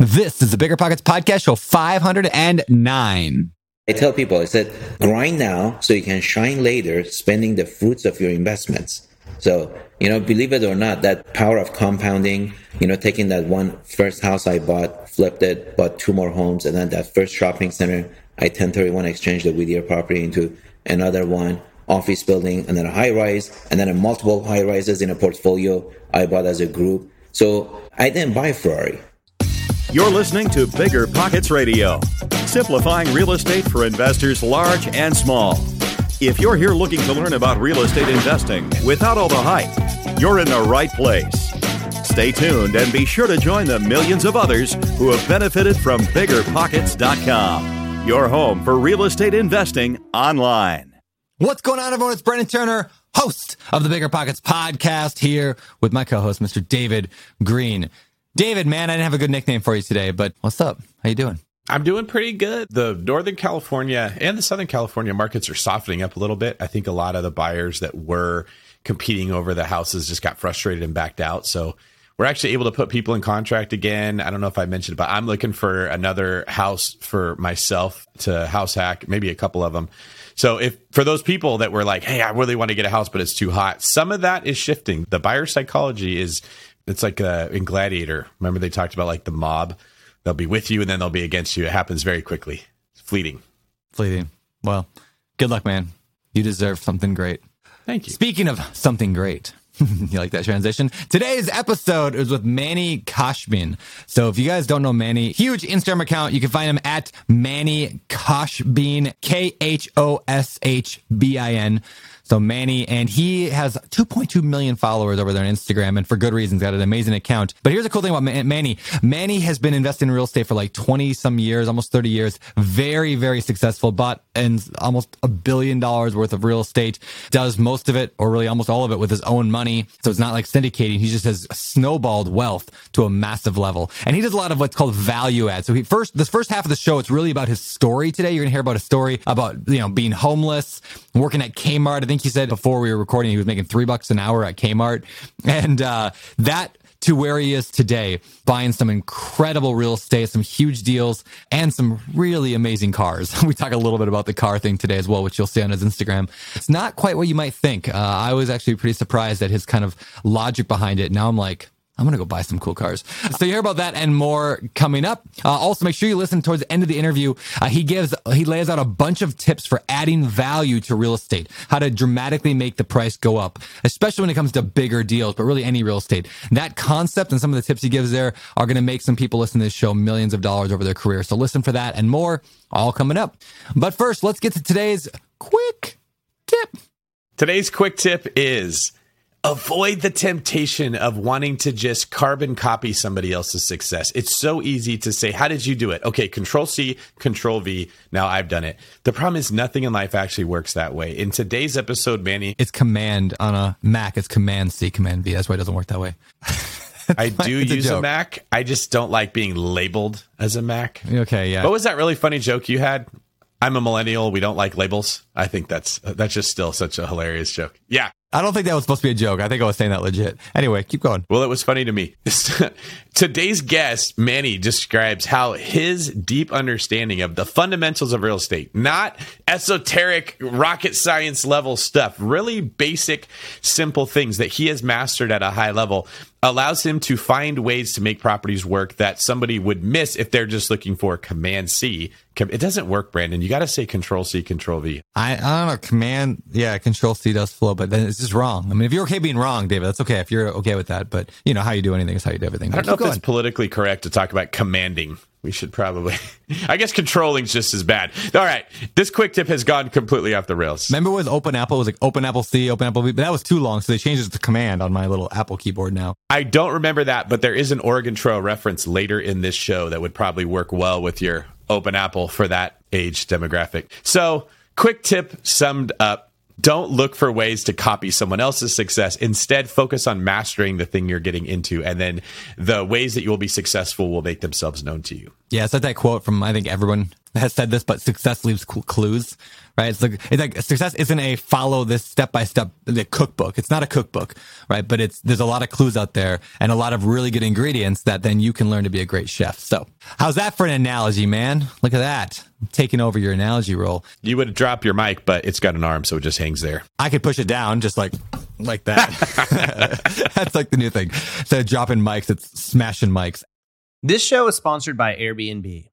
This is the Bigger Pockets Podcast, show 509. I tell people, I said, grind now so you can shine later, spending the fruits of your investments. So, you know, believe it or not, that power of compounding, you know, taking that one first house I bought, flipped it, bought two more homes, and then that first shopping center, I 1031 exchanged the Whittier property into another one, office building, and then a high rise, and then a multiple high rises in a portfolio I bought as a group. So I didn't buy Ferrari. You're listening to Bigger Pockets Radio, simplifying real estate for investors large and small. If you're here looking to learn about real estate investing without all the hype, you're in the right place. Stay tuned and be sure to join the millions of others who have benefited from biggerpockets.com, your home for real estate investing online. What's going on, everyone? It's Brandon Turner, host of the Bigger Pockets podcast, here with my co-host, Mr. David Greene. David, man, I didn't have a good nickname for you today, but what's up? How you doing? I'm doing pretty good. The Northern California and the Southern California markets are softening up a little bit. I think a lot of the buyers that were competing over the houses just got frustrated and backed out. So we're actually able to put people in contract again. I don't know if I mentioned, but I'm looking for another house for myself to house hack, maybe a couple of them. So if for those people that were like, "Hey, I really want to get a house, but it's too hot," some of that is shifting. The buyer psychology is it's like uh, in Gladiator. Remember they talked about like the mob. They'll be with you and then they'll be against you. It happens very quickly. It's fleeting. Fleeting. Well, good luck, man. You deserve something great. Thank you. Speaking of something great, you like that transition? Today's episode is with Manny Khoshbin. So if you guys don't know Manny, huge Instagram account. You can find him at Manny Khoshbin, K H O S H B I N. So Manny, and he has 2.2 million followers over there on Instagram, and for good reasons. Got an amazing account. But here's the cool thing about Manny. Manny has been investing in real estate for like 20 some years, almost 30 years. Very, very successful. Bought and almost a billion dollars worth of real estate. Does most of it, or really almost all of it, with his own money. So it's not like syndicating. He just has snowballed wealth to a massive level, and he does a lot of what's called value add. So he first, this first half of the show, it's really about his story today. You're gonna hear about a story about you know being homeless, working at Kmart. I think he said before we were recording he was making three bucks an hour at Kmart, and uh, that to where he is today, buying some incredible real estate, some huge deals, and some really amazing cars. We talk a little bit about the car thing today as well, which you'll see on his Instagram. It's not quite what you might think. Uh, I was actually pretty surprised at his kind of logic behind it. Now I'm like, I'm going to go buy some cool cars. So you hear about that and more coming up. Uh, also, make sure you listen towards the end of the interview. Uh, he gives, he lays out a bunch of tips for adding value to real estate, how to dramatically make the price go up, especially when it comes to bigger deals, but really any real estate. That concept and some of the tips he gives there are going to make some people listen to this show millions of dollars over their career. So listen for that and more all coming up. But first, let's get to today's quick tip. Today's quick tip is avoid the temptation of wanting to just carbon copy somebody else's success. It's so easy to say, How did you do it? Okay, control C, control V. Now I've done it. The problem is nothing in life actually works that way. In today's episode, Manny, it's command on a Mac, it's command C, command V. That's why it doesn't work that way. I do use a, a, Mac. I just don't like being labeled as a Mac. Okay, yeah. What was that really funny joke you had? I'm a millennial. We don't like labels. I think that's that's just still such a hilarious joke. Yeah, I don't think that was supposed to be a joke. I think I was saying that legit. Anyway, keep going. Well, it was funny to me. Today's guest, Manny, describes how his deep understanding of the fundamentals of real estate, not esoteric rocket science level stuff, really basic, simple things that he has mastered at a high level, allows him to find ways to make properties work that somebody would miss if they're just looking for Command C. It doesn't work, Brandon. You got to say Control C, Control V. I, I don't know. Command, yeah, Control C does flow, but then it's just wrong. I mean, if you're okay being wrong, David, that's okay. If you're okay with that, but you know how you do anything is how you do everything. I don't know if going. it's politically correct to talk about commanding. We should probably, I guess, controlling's just as bad. All right, this quick tip has gone completely off the rails. Remember, with Open Apple, it was like Open Apple C, Open Apple B, but that was too long, so they changed it to command on my little Apple keyboard now. I don't remember that, but there is an Oregon Trail reference later in this show that would probably work well with your Open Apple for that age demographic. So, quick tip summed up don't look for ways to copy someone else's success. Instead, focus on mastering the thing you're getting into, and then the ways that you will be successful will make themselves known to you. Yeah, it's like that quote from I think everyone has said this, but success leaves clues, right? It's like, it's like success isn't a follow this step by step the cookbook. It's not a cookbook, right? But it's, there's a lot of clues out there and a lot of really good ingredients that then you can learn to be a great chef. So how's that for an analogy, man? Look at that. taking over your analogy role. You would drop your mic, but it's got an arm, so it just hangs there. I could push it down just like, like that. That's like the new thing. Instead of dropping mics, it's smashing mics. This show is sponsored by Airbnb.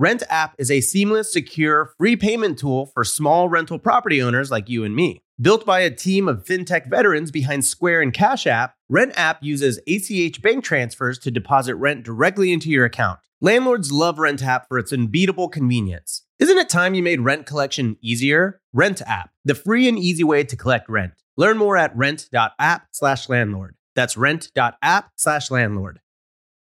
Rent app is a seamless, secure, free payment tool for small rental property owners like you and me. Built by a team of fintech veterans behind Square and Cash App, Rent App uses ACH bank transfers to deposit rent directly into your account. Landlords love Rent App for its unbeatable convenience. Isn't it time you made rent collection easier? Rent App, the free and easy way to collect rent. Learn more at rent.app/landlord. That's rent.app/landlord.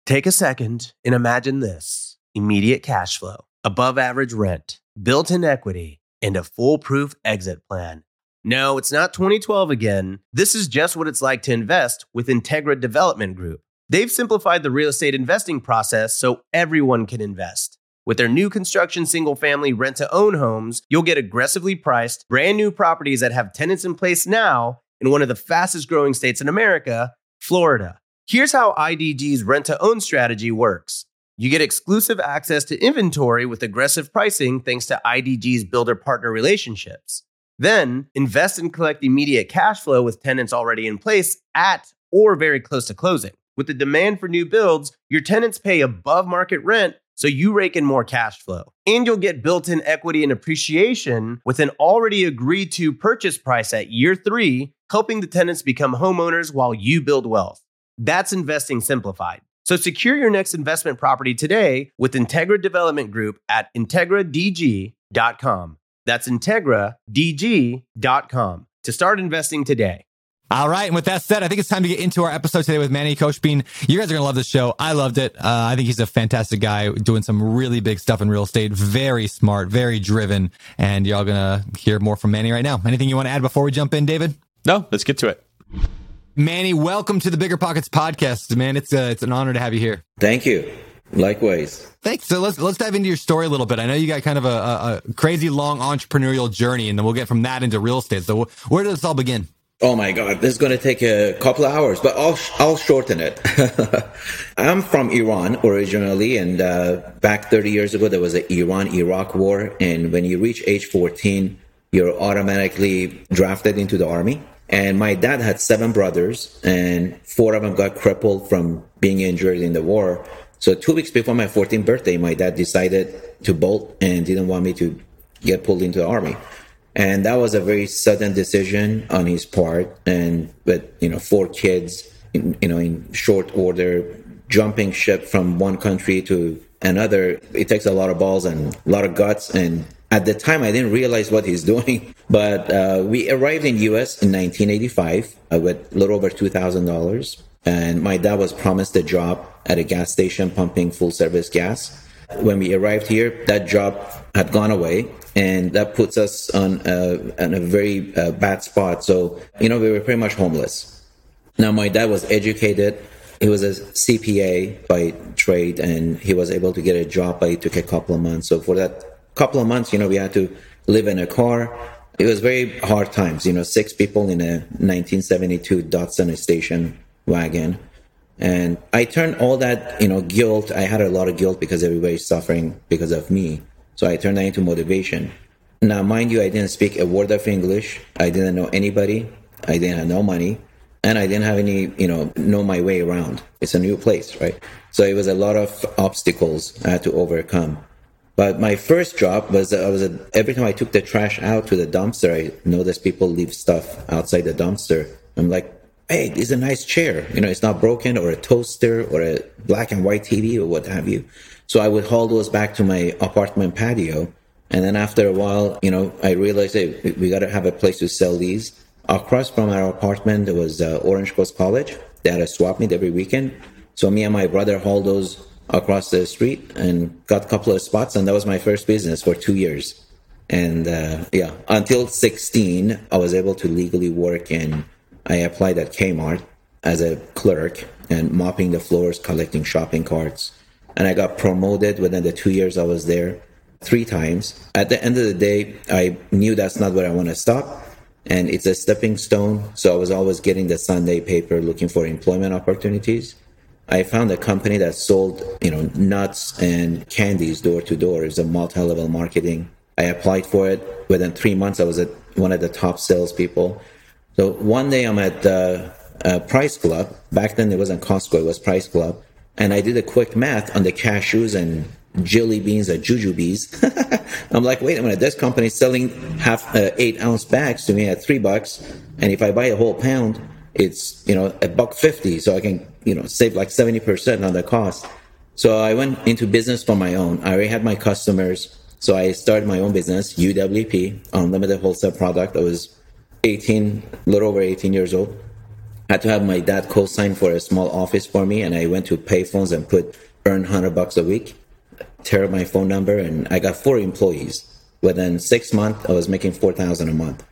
Take a second and imagine this: immediate cash flow, above average rent, built-in equity, and a foolproof exit plan. No, it's not 2012 again. This is just what it's like to invest with Integra Development Group. They've simplified the real estate investing process so everyone can invest. With their new construction single family rent to own homes, you'll get aggressively priced, brand new properties that have tenants in place now in one of the fastest growing states in America, Florida. Here's how IDG's rent to own strategy works. You get exclusive access to inventory with aggressive pricing thanks to IDG's builder partner relationships. Then invest and collect immediate cash flow with tenants already in place at or very close to closing. With the demand for new builds, your tenants pay above market rent, so you rake in more cash flow. And you'll get built in equity and appreciation with an already agreed to purchase price at year three, helping the tenants become homeowners while you build wealth. That's investing simplified. So secure your next investment property today with Integra Development Group at IntegraDG.com. That's IntegraDG.com to start investing today. All right. And with that said, I think it's time to get into our episode today with Manny Khoshbin. You guys are going to love this show. I loved it. Uh, I think he's a fantastic guy doing some really big stuff in real estate. Very smart, very driven. And y'all going to hear more from Manny right now. Anything you want to add before we jump in, David? No, let's get to it. Manny, welcome to the Bigger Pockets podcast, man. It's, uh, it's an honor to have you here. Thank you. Likewise. Thanks. So let's let's dive into your story a little bit. I know you got kind of a, a crazy long entrepreneurial journey, and then we'll get from that into real estate. So where did this all begin? Oh my God, this is going to take a couple of hours, but I'll I'll shorten it. I'm from Iran originally, and uh, back 30 years ago there was an Iran-Iraq war, and when you reach age 14, you're automatically drafted into the army. And my dad had seven brothers, and four of them got crippled from being injured in the war. So two weeks before my 14th birthday, my dad decided to bolt and didn't want me to get pulled into the army. And that was a very sudden decision on his part. And with, you know, four kids, in, you know, in short order, jumping ship from one country to another, it takes a lot of balls and a lot of guts. And at the time, I didn't realize what he's doing. But uh, we arrived in U.S. in 1985 uh, with a little over $2,000 and my dad was promised a job at a gas station pumping full service gas. When we arrived here, that job had gone away, and that puts us on a, on a very uh, bad spot. So, you know, we were pretty much homeless. Now, my dad was educated. He was a CPA by trade, and he was able to get a job, but it took a couple of months. So, for that couple of months, you know, we had to live in a car. It was very hard times, you know, six people in a 1972 Datsun station wagon. And I turned all that, you know, guilt. I had a lot of guilt because everybody's suffering because of me. So I turned that into motivation. Now, mind you, I didn't speak a word of English. I didn't know anybody. I didn't have no money. And I didn't have any, you know, know my way around. It's a new place, right? So it was a lot of obstacles I had to overcome. But my first job was I was a, every time I took the trash out to the dumpster, I noticed people leave stuff outside the dumpster. I'm like, hey, is a nice chair. You know, it's not broken or a toaster or a black and white TV or what have you. So I would haul those back to my apartment patio. And then after a while, you know, I realized hey, we got to have a place to sell these. Across from our apartment, there was uh, Orange Coast College. They had a swap meet every weekend. So me and my brother hauled those across the street and got a couple of spots, and that was my first business for two years. And uh, yeah, until 16, I was able to legally work, and I applied at Kmart as a clerk and mopping the floors, collecting shopping carts. And I got promoted within the two years I was there three times. At the end of the day, I knew that's not where I want to stop. And it's a stepping stone. So I was always getting the Sunday paper looking for employment opportunities. I found a company that sold, you know, nuts and candies door to door. It's a multi-level marketing. I applied for it. Within three months, I was at one of the top salespeople. So one day I'm at uh, Price Club. Back then it wasn't Costco, it was Price Club. And I did a quick math on the cashews and jelly beans or jujubes. I'm like, wait a minute, this company's selling half uh, eight ounce bags to me at three bucks. And if I buy a whole pound, it's, you know, a buck 50. So I can you know, save like 70% on the cost. So I went into business for my own. I already had my customers. So I started my own business, UWP, Unlimited Wholesale Product. I was 18, a little over 18 years old. I had to have my dad co-sign for a small office for me. And I went to payphones and put earn 100 bucks a week, tear up my phone number. And I got four employees. Within six months, I was making 4,000 a month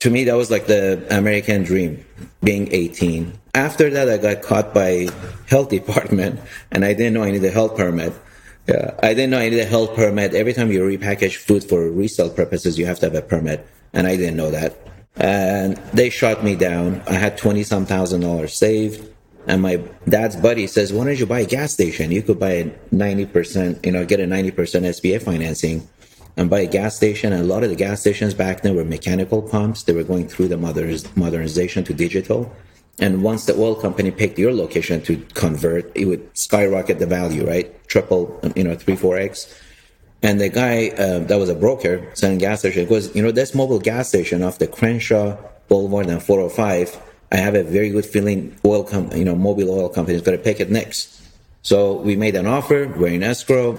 to me that was like the american dream being 18 after that i got caught by health department and i didn't know i needed a health permit yeah, i didn't know i needed a health permit every time you repackage food for resale purposes you have to have a permit and i didn't know that and they shot me down i had 20 some thousand dollars saved and my dad's buddy says why don't you buy a gas station you could buy a 90% you know get a 90% sba financing and buy a gas station. And a lot of the gas stations back then were mechanical pumps. They were going through the modernization to digital. And once the oil company picked your location to convert, it would skyrocket the value, right? Triple, you know, three, four X. And the guy uh, that was a broker selling gas station goes, you know, this Mobil gas station off the Crenshaw Boulevard and 405, I have a very good feeling oil company, you know, Mobil oil company is going to pick it next. So we made an offer. We're in escrow,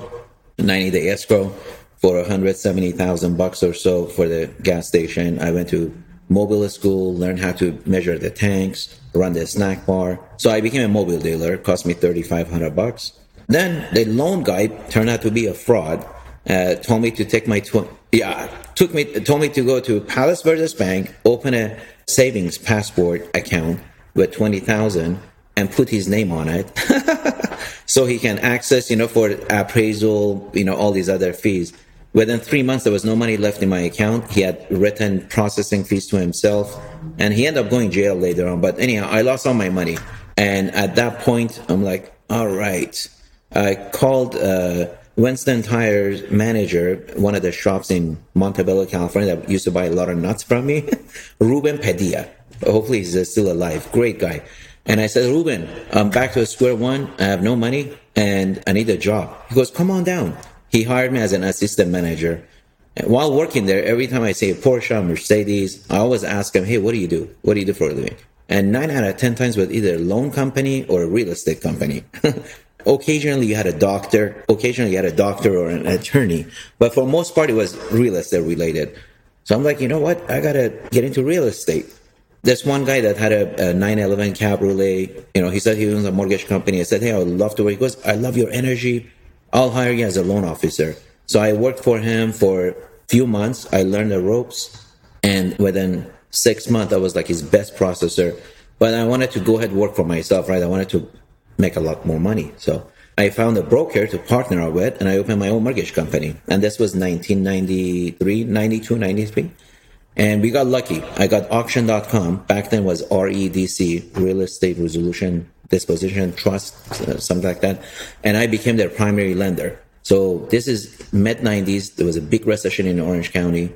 90 day escrow for 170,000 bucks or so for the gas station. I went to Mobil school, learned how to measure the tanks, run the snack bar. So I became a Mobil dealer. Cost me 3,500 bucks. Then the loan guy turned out to be a fraud. Uh, told me to take my tw- yeah took me told me to go to Palos Verdes Bank, open a savings passport account with twenty thousand, and put his name on it, so he can access you know for appraisal you know all these other fees. Within three months, there was no money left in my account. He had written processing fees to himself, and he ended up going jail later on. But anyhow, I lost all my money, and at that point, I'm like, all right. I called uh, Winston Tire's manager, one of the shops in Montebello, California, that used to buy a lot of nuts from me, Ruben Padilla. Hopefully, he's uh, still alive. Great guy. And I said, Ruben, I'm back to square one. I have no money and I need a job. He goes, come on down. He hired me as an assistant manager. And while working there, every time I say Porsche, Mercedes, I always ask him, hey, what do you do? What do you do for a living? And nine out of 10 times with either a loan company or a real estate company. occasionally you had a doctor, occasionally you had a doctor or an attorney, but for most part it was real estate related. So I'm like, you know what? I gotta get into real estate. There's one guy that had a, a 911 cabriolet. You know, he said he owns a mortgage company. I said, hey, I would love to work. He goes, I love your energy. I'll hire you as a loan officer. So I worked for him for a few months. I learned the ropes. And within six months, I was like his best processor. But I wanted to go ahead work for myself, right? I wanted to make a lot more money. So I found a broker to partner with and I opened my own mortgage company. And this was 1993, 92, 93. And we got lucky. I got auction.com. Back then was REDC, Real Estate Resolution disposition trust, uh, something like that. And I became their primary lender. So this is mid 90s. There was a big recession in Orange County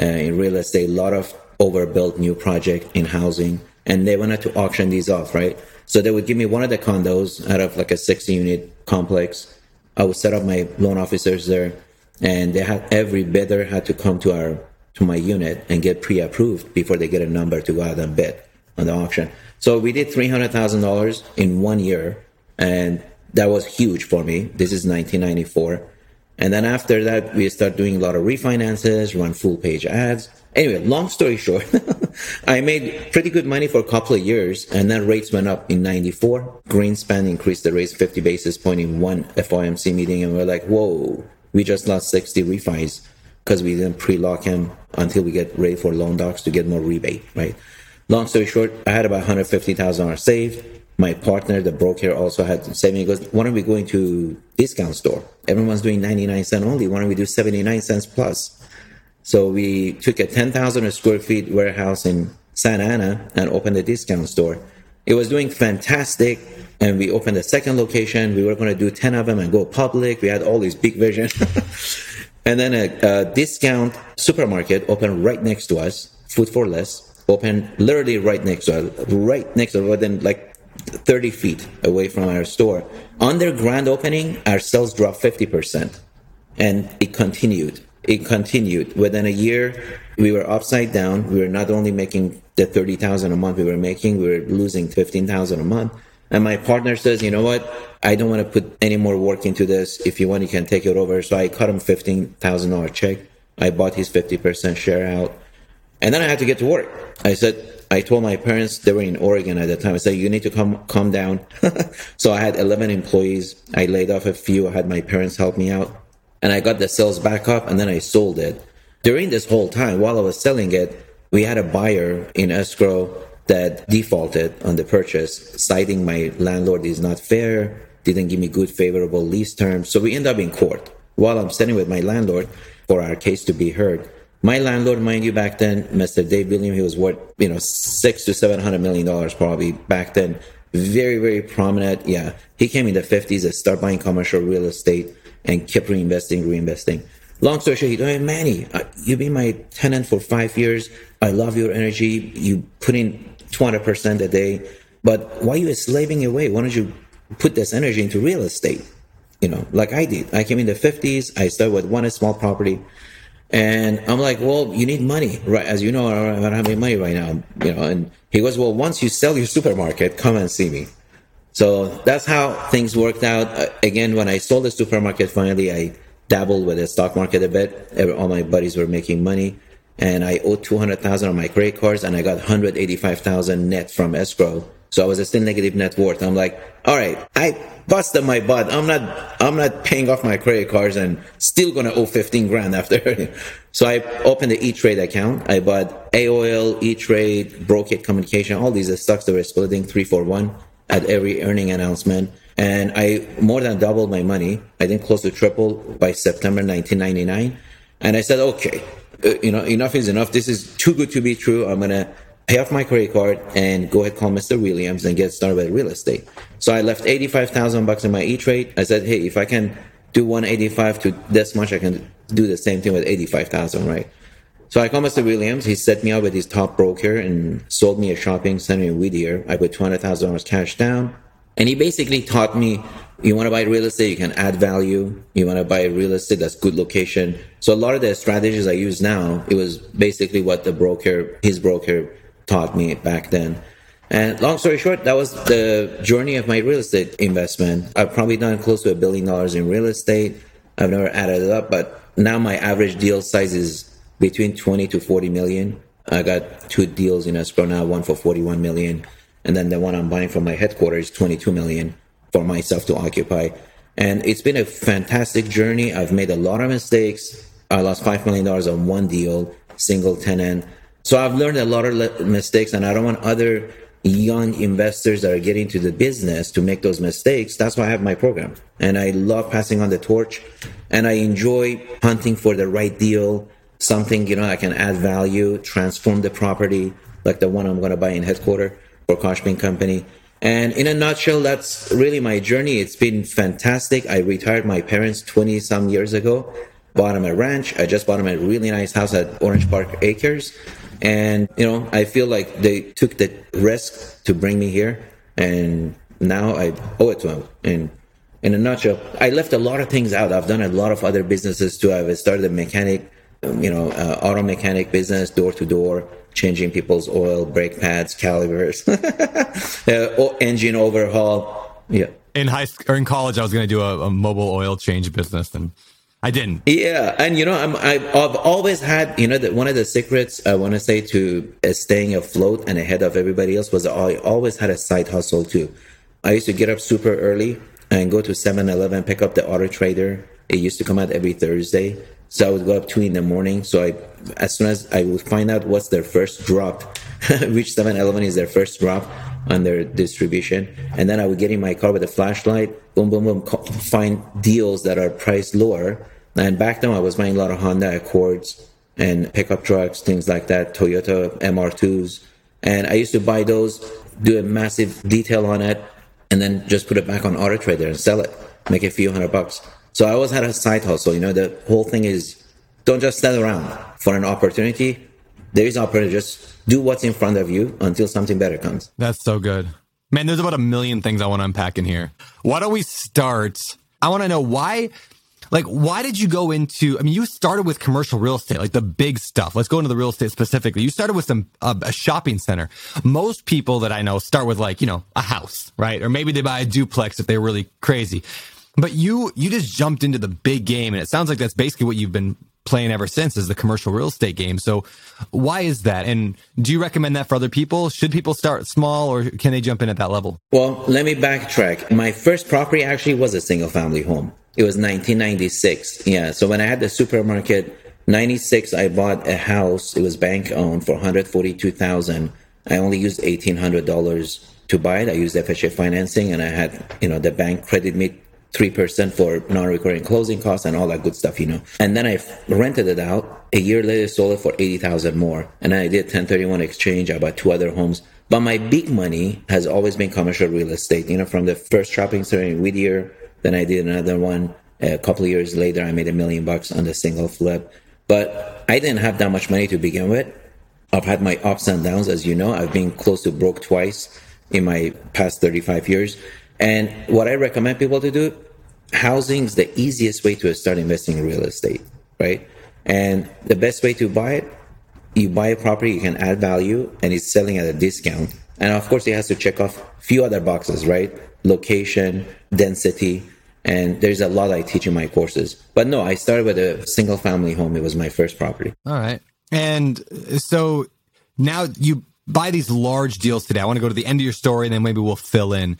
uh, in real estate, a lot of overbuilt new project in housing, and they wanted to auction these off, right? So they would give me one of the condos out of like a 60 unit complex. I would set up my loan officers there, and they had every bidder had to come to our to my unit and get pre-approved before they get a number to go out and bid on the auction. So we did $300,000 in one year, and that was huge for me. This is 1994. And then after that, we start doing a lot of refinances, run full page ads. Anyway, long story short, I made pretty good money for a couple of years, and then rates went up in '94. Greenspan increased the rates 50 basis point in one FOMC meeting, and we're like, "Whoa, we just lost 60 refis because we didn't pre-lock him until we get ready for loan docs to get more rebate." Right. Long story short, I had about 150 thousand dollars saved. My partner, the broker, also had saving. He goes, "Why don't we go into discount store? Everyone's doing 99 cent only. Why don't we do 79 cents plus?" So we took a 10,000 square feet warehouse in Santa Ana and opened a discount store. It was doing fantastic. And we opened a second location. We were going to do 10 of them and go public. We had all these big visions. and then a, a, discount supermarket opened right next to us, Food for Less, opened literally right next to us, right next to within like 30 feet away from our store. On their grand opening, our sales dropped 50%. And it continued it continued. Within a year, we were upside down. We were not only making the 30,000 a month we were making, we were losing 15,000 a month. And my partner says, you know what? I don't want to put any more work into this. If you want, you can take it over. So I cut him $15,000 check. I bought his 50% share out. And then I had to get to work. I said, I told my parents, they were in Oregon at the time. I said, you need to come, calm down. so I had 11 employees. I laid off a few. I had my parents help me out and I got the sales back up and then I sold it. During this whole time, while I was selling it, we had a buyer in escrow that defaulted on the purchase, citing my landlord is not fair, didn't give me good favorable lease terms. So we end up in court while I'm sitting with my landlord for our case to be heard. My landlord, mind you, back then, Mr. Dave William, he was worth, you know, six to seven hundred million dollars probably back then. Very, very prominent. Yeah. He came in the 50s and started buying commercial real estate and kept reinvesting, reinvesting. Long story short, he told me, Manny, uh, you've been my tenant for five years. I love your energy. You put in 200% a day, but why are you slaving away? Why don't you put this energy into real estate? You know, like I did. I came in the 50s. I started with one small property. And I'm like, well, you need money, right? As you know, I don't have any money right now, you know. And he goes, well, once you sell your supermarket, come and see me. So that's how things worked out. Uh, again, when I sold the supermarket, finally, I dabbled with the stock market a bit. All my buddies were making money, and I owed two hundred thousand on my credit cards, and I got hundred eighty-five thousand net from escrow. So I was still negative net worth. I'm like, all right, I busted my butt. I'm not, I'm not paying off my credit cards and still gonna owe 15 grand after. so I opened the E-Trade account. I bought AOL, E-Trade, Brocade Communication, all these stocks that were splitting three for one at every earning announcement. And I more than doubled my money. I think close to triple by September 1999. And I said, okay, uh, you know, enough is enough. This is too good to be true. I'm to pay off my credit card and go ahead call Mr. Williams and get started with real estate. So I left 85,000 bucks in my E-Trade. I said, hey, if I can do 185 to this much, I can do the same thing with 85,000, right? So I called Mr. Williams. He set me up with his top broker and sold me a shopping center in Whittier. I put $200,000 cash down. And he basically taught me you want to buy real estate, you can add value. You want to buy real estate that's good location. So a lot of the strategies I use now, it was basically what the broker, his broker taught me back then. And long story short, that was the journey of my real estate investment. I've probably done close to a billion dollars in real estate. I've never added it up, but now my average deal size is between 20 to 40 million. I got two deals in escrow now, one for 41 million. And then the one I'm buying from my headquarters, 22 million for myself to occupy. And it's been a fantastic journey. I've made a lot of mistakes. I lost $5 million on one deal, single tenant. So I've learned a lot of mistakes and I don't want other young investors that are getting to the business to make those mistakes. That's why I have my program. And I love passing on the torch and I enjoy hunting for the right deal something you know I can add value, transform the property, like the one I'm going to buy in headquarter for Khoshbin Company. And in a nutshell, that's really my journey. It's been fantastic. I retired my parents 20 some years ago, bought them a ranch. I just bought them a really nice house at Orange Park Acres. And, you know, I feel like they took the risk to bring me here. And now I owe it to them. And in a nutshell, I left a lot of things out. I've done a lot of other businesses too. I've started a mechanic you know, uh, auto mechanic business, door to door, changing people's oil, brake pads, calibers, uh, engine overhaul. Yeah. In high or in college, I was going to do a, a, mobile oil change business, and I didn't. Yeah, and you know, I'm, I've always had, you know, that one of the secrets I want to say to uh, staying afloat and ahead of everybody else was I always had a side hustle too. I used to get up super early and go to 7-Eleven, pick up the Auto Trader. It used to come out every Thursday, so I would go up two in the morning. So I, as soon as I would find out what's their first drop, which 7-Eleven is their first drop on their distribution, and then I would get in my car with a flashlight, boom, boom, boom, find deals that are priced lower and back then I was buying a lot of Honda Accords and pickup trucks, things like that, Toyota MR2s. And I used to buy those, do a massive detail on it, and then just put it back on Auto Trader and sell it, make a few hundred bucks. So I always had a side hustle. You know, the whole thing is don't just stand around for an opportunity. There is opportunity. Just do what's in front of you until something better comes. That's so good. Man, there's about a million things I want to unpack in here. Why don't we start? I want to know why like, why did you go into? I mean, you started with commercial real estate, like the big stuff. Let's go into the real estate specifically. You started with some uh, a shopping center. Most people that I know start with like you know a house, right? Or maybe they buy a duplex if they're really crazy. But you you just jumped into the big game, and it sounds like that's basically what you've been playing ever since is the commercial real estate game. So why is that? And do you recommend that for other people? Should people start small or can they jump in at that level? Well, let me backtrack. My first property actually was a single family home. It was 1996. Yeah. So when I had the supermarket, 96, I bought a house. It was bank owned for 142,000. I only used $1,800 to buy it. I used FHA financing and I had, you know, the bank credit me 3% for non-recurring closing costs and all that good stuff, you know. And then I rented it out. A year later, sold it for 80,000 more. And I did 1031 exchange. I bought two other homes. But my big money has always been commercial real estate, you know, from the first shopping center in Whittier then I did another one a couple years later. I made a million bucks on the single flip. But I didn't have that much money to begin with. I've had my ups and downs, as you know. I've been close to broke twice in my past 35 years. And what I recommend people to do, housing is the easiest way to start investing in real estate, right? And the best way to buy it, you buy a property, you can add value, and it's selling at a discount. And of course, it has to check off a few other boxes, right? Location, density, and there's a lot I teach in my courses. But no, I started with a single family home. It was my first property. All right. And uh, so now you buy these large deals today. I want to go to the end of your story and then maybe we'll fill in.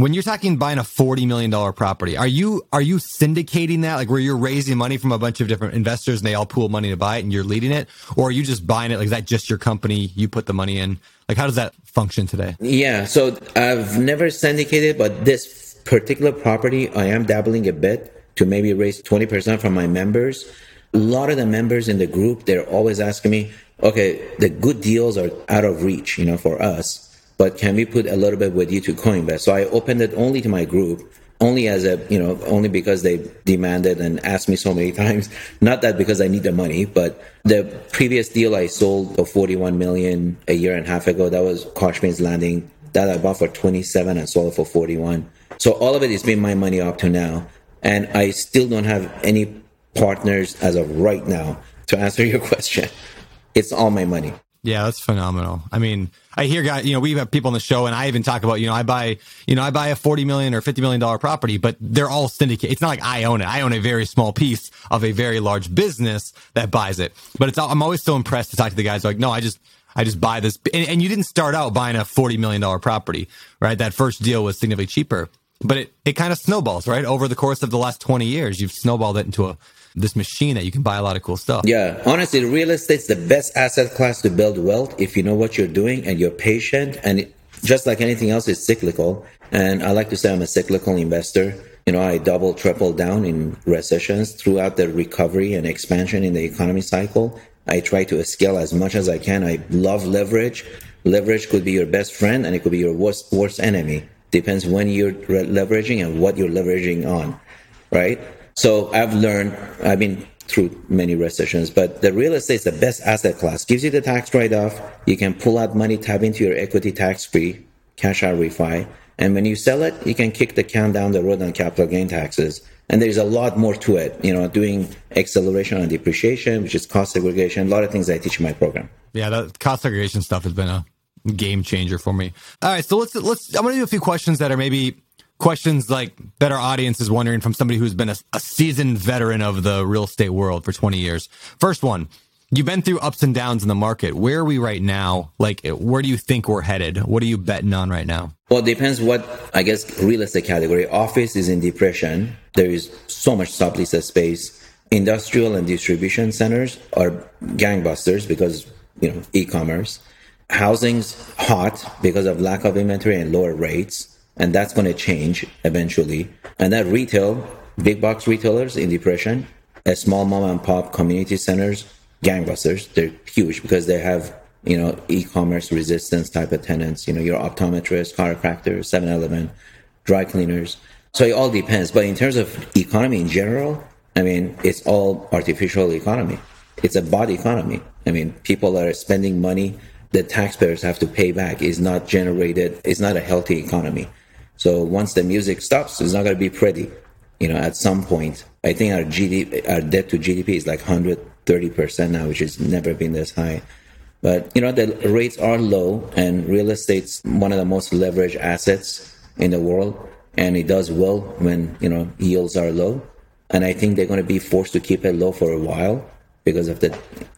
When you're talking buying a $40 million property, are you are you syndicating that like where you're raising money from a bunch of different investors and they all pool money to buy it and you're leading it? Or are you just buying it like is that just your company, you put the money in? Like how does that function today? Yeah, so I've never syndicated, but this particular property, I am dabbling a bit to maybe raise 20% from my members. A lot of the members in the group, they're always asking me, okay, the good deals are out of reach, you know, for us, but can we put a little bit with you to co-invest? So I opened it only to my group, only as a, you know, only because they demanded and asked me so many times. Not that because I need the money, but the previous deal I sold for 41 million a year and a half ago, that was Cushman's Landing that I bought for 27 and sold for 41. So all of it has been my money up to now. And I still don't have any partners as of right now to answer your question. It's all my money. Yeah, that's phenomenal. I mean, I hear guys, you know, we have people on the show and I even talk about, you know, I buy, you know, I buy a 40 million or 50 million dollar property, but they're all syndicated. It's not like I own it. I own a very small piece of a very large business that buys it. But it's, I'm always so impressed to talk to the guys like, no, I just, I just buy this. And, and you didn't start out buying a $40 million property, right? That first deal was significantly cheaper but it, it kind of snowballs, right? Over the course of the last 20 years, you've snowballed it into a, this machine that you can buy a lot of cool stuff. Yeah. Honestly, real estate's the best asset class to build wealth if you know what you're doing and you're patient. And it, just like anything else, it's cyclical. And I like to say I'm a cyclical investor. You know, I double, triple down in recessions throughout the recovery and expansion in the economy cycle. I try to scale as much as I can. I love leverage. Leverage could be your best friend and it could be your worst, worst enemy. Depends when you're leveraging and what you're leveraging on, right? So I've learned, I've been through many recessions, but the real estate is the best asset class. Gives you the tax write off. You can pull out money, tap into your equity tax free, cash out refi. And when you sell it, you can kick the can down the road on capital gain taxes. And there's a lot more to it, you know, doing acceleration and depreciation, which is cost segregation, a lot of things I teach in my program. Yeah, that cost segregation stuff has been a game changer for me. All right, so let's let's. I'm going to do a few questions that are maybe questions like that our audience is wondering from somebody who's been a, a seasoned veteran of the real estate world for 20 years. First one, you've been through ups and downs in the market. Where are we right now? Like, where do you think we're headed? What are you betting on right now? Well, it depends what, I guess, real estate category. Office is in depression. There is so much sublease space. Industrial and distribution centers are gangbusters because, you know, e-commerce. Housing's hot because of lack of inventory and lower rates. And that's going to change eventually. And that retail, big box retailers in depression, small mom and pop community centers, gangbusters. They're huge because they have you know, e-commerce resistance type of tenants, you know, your optometrist, chiropractor, 7-Eleven, dry cleaners. So it all depends. But in terms of economy in general, I mean, it's all artificial economy. It's a bot economy. I mean, people are spending money that taxpayers have to pay back is not generated. It's not a healthy economy. So once the music stops, it's not going to be pretty. You know, at some point, I think our GDP, our debt to GDP is like 130% now, which has never been this high. But you know the rates are low, and real estate's one of the most leveraged assets in the world, and it does well when you know yields are low. And I think they're going to be forced to keep it low for a while because of the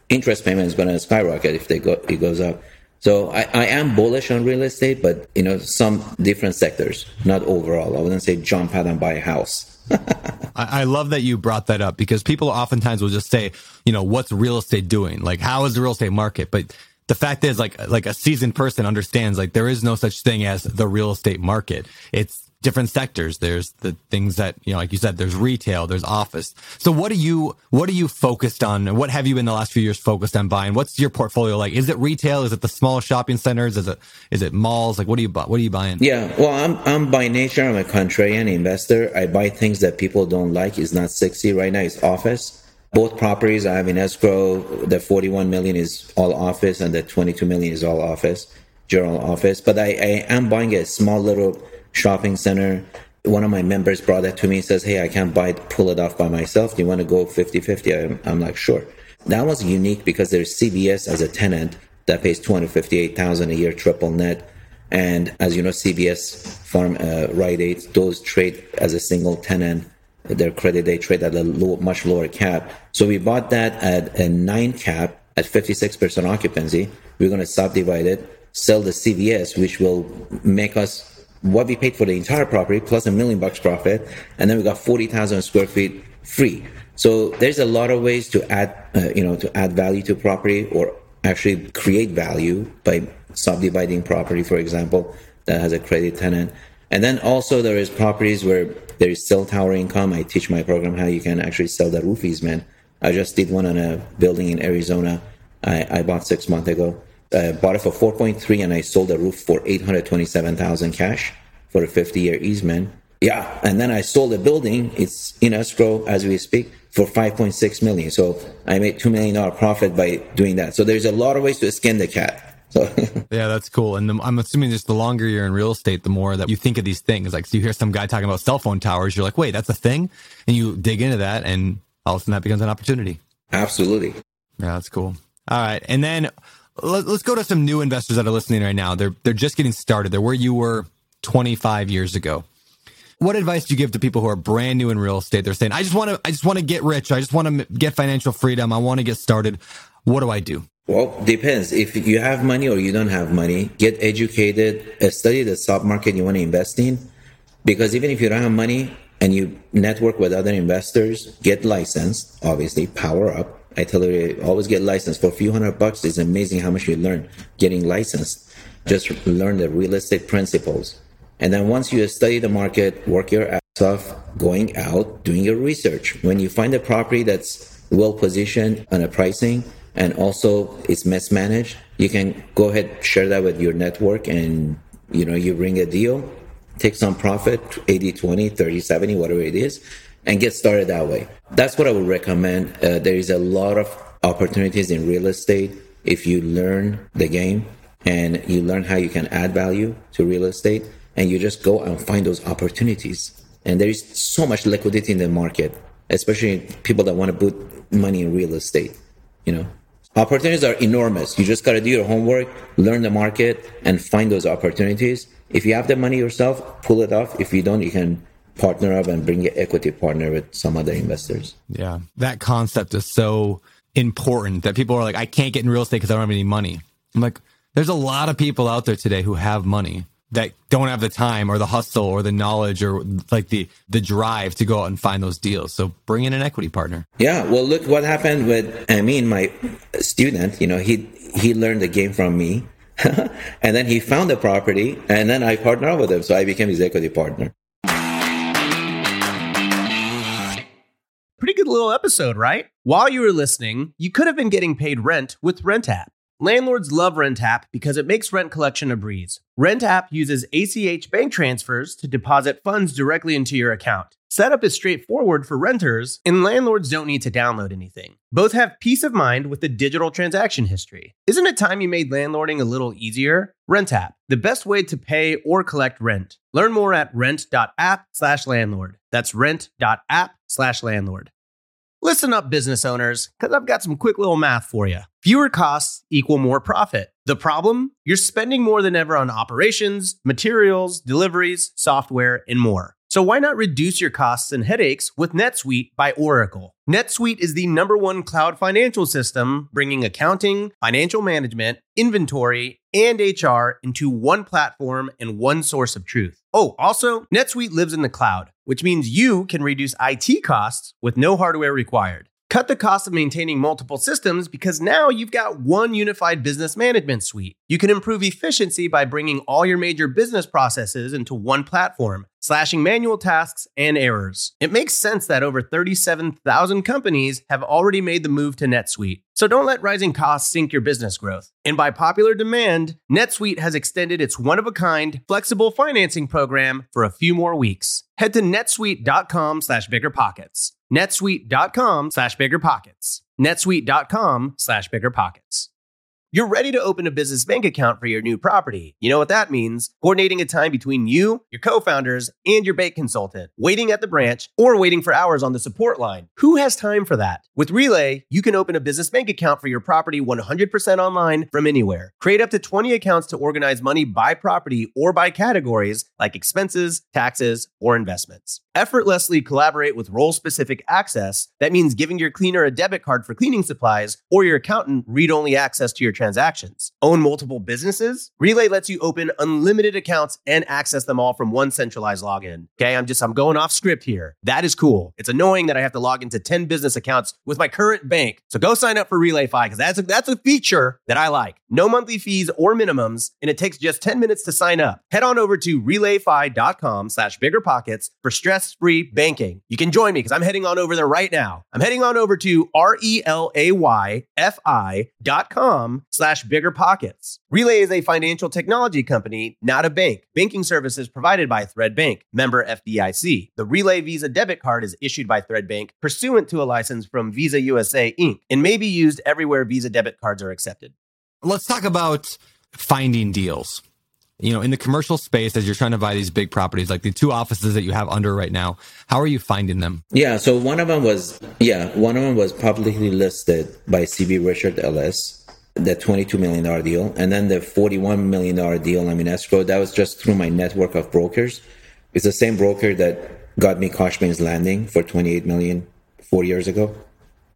interest payment is going to skyrocket if they go it goes up. So I, I am bullish on real estate, but you know some different sectors, not overall. I wouldn't say jump out and buy a house. I, love that you brought that up because people oftentimes will just say, you know, what's real estate doing? Like, how is the real estate market? But the fact is, like, like a seasoned person understands, like, there is no such thing as the real estate market. It's different sectors. There's the things that, you know, like you said, there's retail, there's office. So what are you, what are you focused on? What have you in the last few years focused on buying? What's your portfolio like? Is it retail? Is it the small shopping centers? Is it, is it malls? Like, what are you, buy? what are you buying? Yeah. Well, I'm, I'm by nature, I'm a contrarian investor. I buy things that people don't like. It's not sexy right now. It's office. Both properties I have in escrow, the 41 million is all office and the 22 million is all office, general office. But I, I am buying a small little shopping center. One of my members brought that to me and says, Hey, I can't buy it, pull it off by myself. Do you want to go 50 50? I'm, I'm like, Sure. That was unique because there's CVS as a tenant that pays 258000 a year triple net. And as you know, CVS, Farm, uh, Rite Aid, those trade as a single tenant. Their credit, they trade at a low, much lower cap. So we bought that at a nine cap at 56% occupancy. We're going to subdivide it, sell the CVS, which will make us what we paid for the entire property plus a million bucks profit, and then we got forty thousand square feet free. So there's a lot of ways to add, uh, you know, to add value to property or actually create value by subdividing property, for example, that has a credit tenant. And then also there is properties where there is cell tower income. I teach my program how you can actually sell the roof easement. I just did one on a building in Arizona. I, I bought six months ago uh, bought it for 4.3 and I sold the roof for 827,000 cash for a 50 year easement. Yeah. And then I sold the building. It's in escrow as we speak for 5.6 million. So I made $2 million profit by doing that. So there's a lot of ways to skin the cat. So yeah, that's cool. And the, I'm assuming just the longer you're in real estate, the more that you think of these things. Like, so you hear some guy talking about cell phone towers. You're like, wait, that's a thing. And you dig into that and all of a sudden that becomes an opportunity. Absolutely. Yeah, that's cool. All right. And then let's go to some new investors that are listening right now. They're they're just getting started. They're where you were 25 years ago. What advice do you give to people who are brand new in real estate? They're saying, "I just want to I just want to get rich. I just want to get financial freedom. I want to get started. What do I do?" Well, depends. If you have money or you don't have money, get educated, uh, study the stock market you want to invest in. Because even if you don't have money and you network with other investors, get licensed, obviously, power up I tell her always get licensed for a few hundred bucks. It's amazing how much you learn getting licensed. Just learn the real estate principles. And then once you study the market, work your ass off, going out, doing your research. When you find a property that's well positioned on a pricing and also it's mismanaged, you can go ahead, share that with your network and you know, you bring a deal, take some profit, 80, 20, 30, 70, whatever it is, and get started that way. That's what I would recommend. Uh, there is a lot of opportunities in real estate if you learn the game and you learn how you can add value to real estate and you just go and find those opportunities. And there is so much liquidity in the market, especially people that want to put money in real estate, you know. Opportunities are enormous. You just got to do your homework, learn the market, and find those opportunities. If you have the money yourself, pull it off. If you don't, you can partner up and bring an equity partner with some other investors. Yeah. That concept is so important that people are like, I can't get in real estate because I don't have any money. I'm like, there's a lot of people out there today who have money that don't have the time or the hustle or the knowledge or like the the drive to go out and find those deals. So bring in an equity partner. Yeah, well, look what happened with I mean my student. You know, he he learned the game from me, and then he found the property, and then I partnered with him, so I became his equity partner. Little episode, right? While you were listening, you could have been getting paid rent with RentApp. Landlords love RentApp because it makes rent collection a breeze. RentApp uses ACH bank transfers to deposit funds directly into your account. Setup is straightforward for renters, and landlords don't need to download anything. Both have peace of mind with the digital transaction history. Isn't it time you made landlording a little easier? RentApp, the best way to pay or collect rent. Learn more at rent.app/landlord. That's rent.app/landlord. Listen up, business owners, because I've got some quick little math for you. Fewer costs equal more profit. The problem? You're spending more than ever on operations, materials, deliveries, software, and more. So why not reduce your costs and headaches with NetSuite by Oracle? NetSuite is the number one cloud financial system, bringing accounting, financial management, inventory, and HR into one platform and one source of truth. Oh, also, NetSuite lives in the cloud, which means you can reduce IT costs with no hardware required. Cut the cost of maintaining multiple systems because now you've got one unified business management suite. You can improve efficiency by bringing all your major business processes into one platform, slashing manual tasks and errors. It makes sense that over 37,000 companies have already made the move to NetSuite. So don't let rising costs sink your business growth. And by popular demand, NetSuite has extended its one of a kind, flexible financing program for a few more weeks. Head to netsuite.com slash biggerpockets. netsuite.com slash biggerpockets. netsuite.com slash biggerpockets. You're ready to open a business bank account for your new property. You know what that means? Coordinating a time between you, your co founders, and your bank consultant, waiting at the branch, or waiting for hours on the support line. Who has time for that? With Relay, you can open a business bank account for your property 100% online from anywhere. Create up to 20 accounts to organize money by property or by categories like expenses, taxes, or investments. Effortlessly collaborate with role specific access. That means giving your cleaner a debit card for cleaning supplies or your accountant read only access to your transactions. Own multiple businesses? Relay lets you open unlimited accounts and access them all from one centralized login. Okay, I'm just, I'm going off script here. That is cool. It's annoying that I have to log into 10 business accounts with my current bank. So go sign up for RelayFi because that's a, that's a feature that I like. No monthly fees or minimums, and it takes just 10 minutes to sign up. Head on over to relayfi.com slash biggerpockets for stress-free banking. You can join me because I'm heading on over there right now. I'm heading on over to R-E-L-A-Y-F-I dot com slash biggerpockets. Relay is a financial technology company, not a bank. Banking services provided by Thread Bank, member FDIC. The Relay Visa debit card is issued by Thread Bank pursuant to a license from Visa USA Inc. and may be used everywhere Visa debit cards are accepted. Let's talk about finding deals. You know, in the commercial space, as you're trying to buy these big properties, like the two offices that you have under right now, how are you finding them? Yeah, so one of them was yeah, one of them was publicly listed by CB Richard Ellis, the $22 million deal. And then the $41 million deal I'm in escrow, that was just through my network of brokers. It's the same broker that got me Cushman's Landing for 28 million four years ago.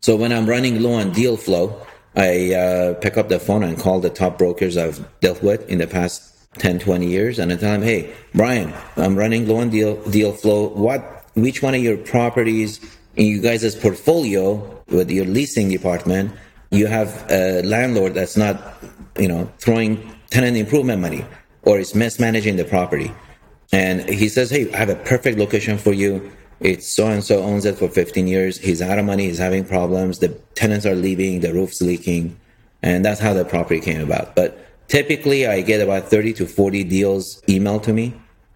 So when I'm running low on deal flow, I uh, pick up the phone and call the top brokers I've dealt with in the past 10, 20 years, and I tell him, "Hey, Brian, I'm running low on deal deal flow. What, which one of your properties in you guys' portfolio with your leasing department, you have a landlord that's not, you know, throwing tenant improvement money or is mismanaging the property?" And he says, "Hey, I have a perfect location for you. It's so and so owns it for 15 years. He's out of money. He's having problems. The tenants are leaving. The roof's leaking, and that's how the property came about. But typically, I get about 30 to 40 deals emailed to me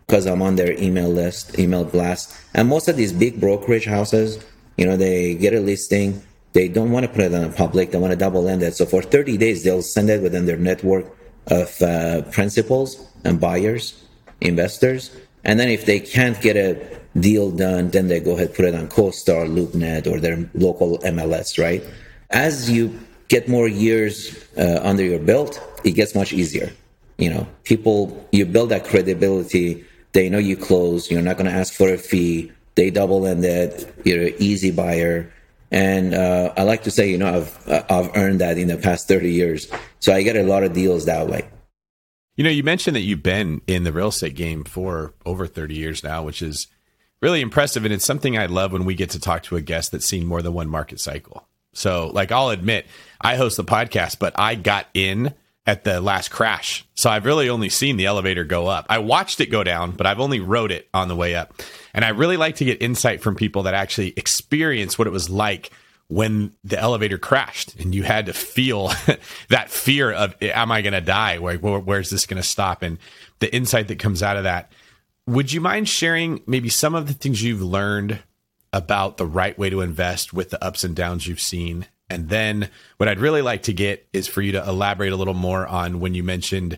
because I'm on their email list, email blast. And most of these big brokerage houses, you know, they get a listing. They don't want to put it on the public. They want to double end it. So for 30 days, they'll send it within their network of uh, principals and buyers, investors. And then if they can't get a deal done, then they go ahead put it on CoStar, LoopNet, or their local MLS, right? As you get more years uh, under your belt, it gets much easier. You know, people, you build that credibility. They know you close. You're not going to ask for a fee. They double ended. You're an easy buyer. And uh, I like to say, you know, I've I've earned that in the past 30 years. So I get a lot of deals that way. You know, you mentioned that you've been in the real estate game for over 30 years now, which is really impressive. And it's something I love when we get to talk to a guest that's seen more than one market cycle. So, like, I'll admit, I host the podcast, but I got in at the last crash. So I've really only seen the elevator go up. I watched it go down, but I've only rode it on the way up. And I really like to get insight from people that actually experience what it was like when the elevator crashed and you had to feel that fear of am I going to die? Where, where, where's this going to stop? And the insight that comes out of that. Would you mind sharing maybe some of the things you've learned about the right way to invest with the ups and downs you've seen and then what I'd really like to get is for you to elaborate a little more on when you mentioned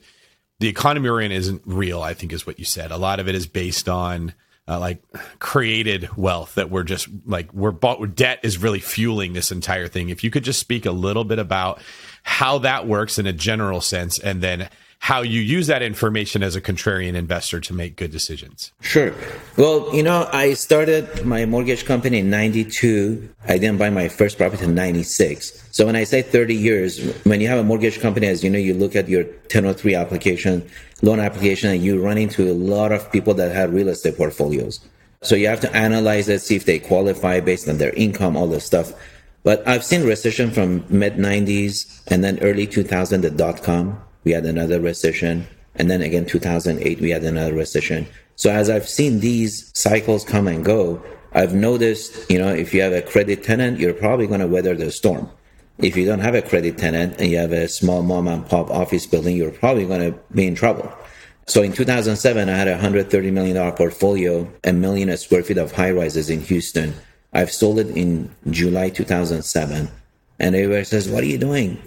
the economy we're in isn't real, I think is what you said. A lot of it is based on uh, like created wealth that we're just like we're bought debt is really fueling this entire thing. If you could just speak a little bit about how that works in a general sense and then how you use that information as a contrarian investor to make good decisions. Sure. Well, you know, I started my mortgage company in 92. I didn't buy my first property in 96. So when I say 30 years, when you have a mortgage company, as you know, you look at your 1003 application, loan application, and you run into a lot of people that have real estate portfolios. So you have to analyze it, see if they qualify based on their income, all this stuff. But I've seen recession from mid 90s and then early 2000, the dot com we had another recession. And then again, 2008, we had another recession. So as I've seen these cycles come and go, I've noticed, you know, if you have a credit tenant, you're probably going to weather the storm. If you don't have a credit tenant and you have a small mom and pop office building, you're probably going to be in trouble. So in 2007, I had a $130 million portfolio, a million square feet of high rises in Houston. I've sold it in July 2007 and everybody says, "What are you doing?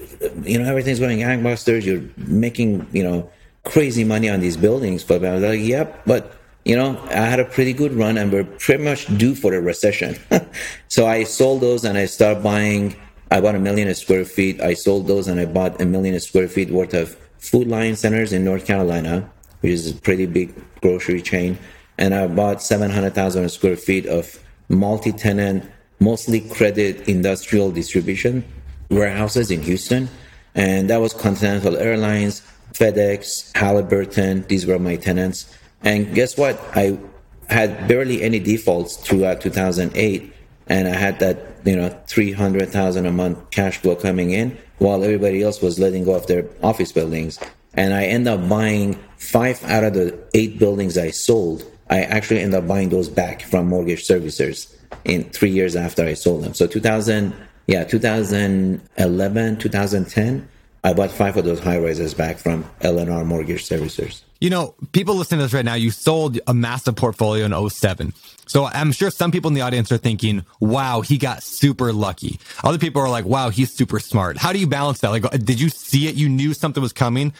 You know, everything's going gangbusters. You're making you know crazy money on these buildings." But I was like, "Yep," but you know, I had a pretty good run, and we're pretty much due for a recession. so I sold those, and I started buying. I bought a million square feet. I sold those, and I bought a million square feet worth of Food Lion Centers in North Carolina, which is a pretty big grocery chain. And I bought 700,000 square feet of multi-tenant mostly credit industrial distribution warehouses in Houston. And that was Continental Airlines, FedEx, Halliburton. These were my tenants. And guess what? I had barely any defaults throughout 2008. And I had that, you know, 300,000 a month cash flow coming in while everybody else was letting go of their office buildings. And I end up buying five out of the eight buildings I sold. I actually end up buying those back from mortgage servicers in three years after I sold them. So 2000, yeah, 2011, 2010, I bought five of those high rises back from LNR mortgage servicers. You know, people listening to this right now, you sold a massive portfolio in 07. So I'm sure some people in the audience are thinking, wow, he got super lucky. Other people are like, wow, he's super smart. How do you balance that? Like, did you see it? You knew something was coming?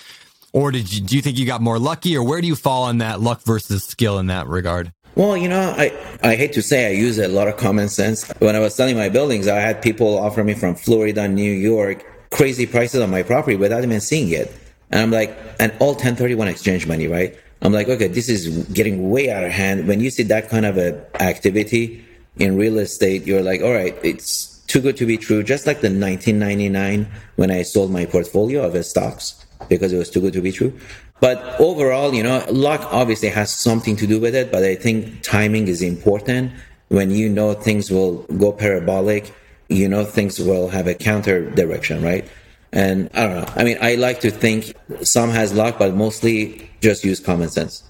Or did you, do you think you got more lucky? Or where do you fall on that luck versus skill in that regard? Well, you know, I, I hate to say I use a lot of common sense. When I was selling my buildings, I had people offer me from Florida, New York, crazy prices on my property without even seeing it. And I'm like, and all 1031 exchange money, right? I'm like, okay, this is getting way out of hand. When you see that kind of a activity in real estate, you're like, all right, it's too good to be true. Just like the 1999 when I sold my portfolio of stocks because it was too good to be true. But overall, you know, luck obviously has something to do with it, but I think timing is important. When you know things will go parabolic, you know things will have a counter direction, right? And I don't know. I mean, I like to think some has luck, but mostly just use common sense.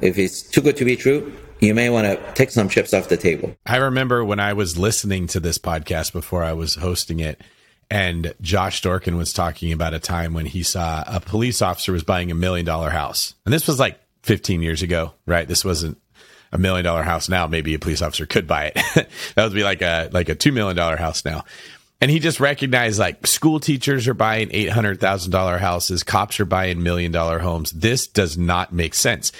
If it's too good to be true, you may want to take some chips off the table. I remember when I was listening to this podcast before I was hosting it, and Josh Dorkin was talking about a time when he saw a police officer was buying a million dollar house. And this was like 15 years ago, right? This wasn't a million dollar house now. Maybe a police officer could buy it. that would be like a, like a $2 million house now. And he just recognized like school teachers are buying $800,000 houses. Cops are buying million dollar homes. This does not make sense.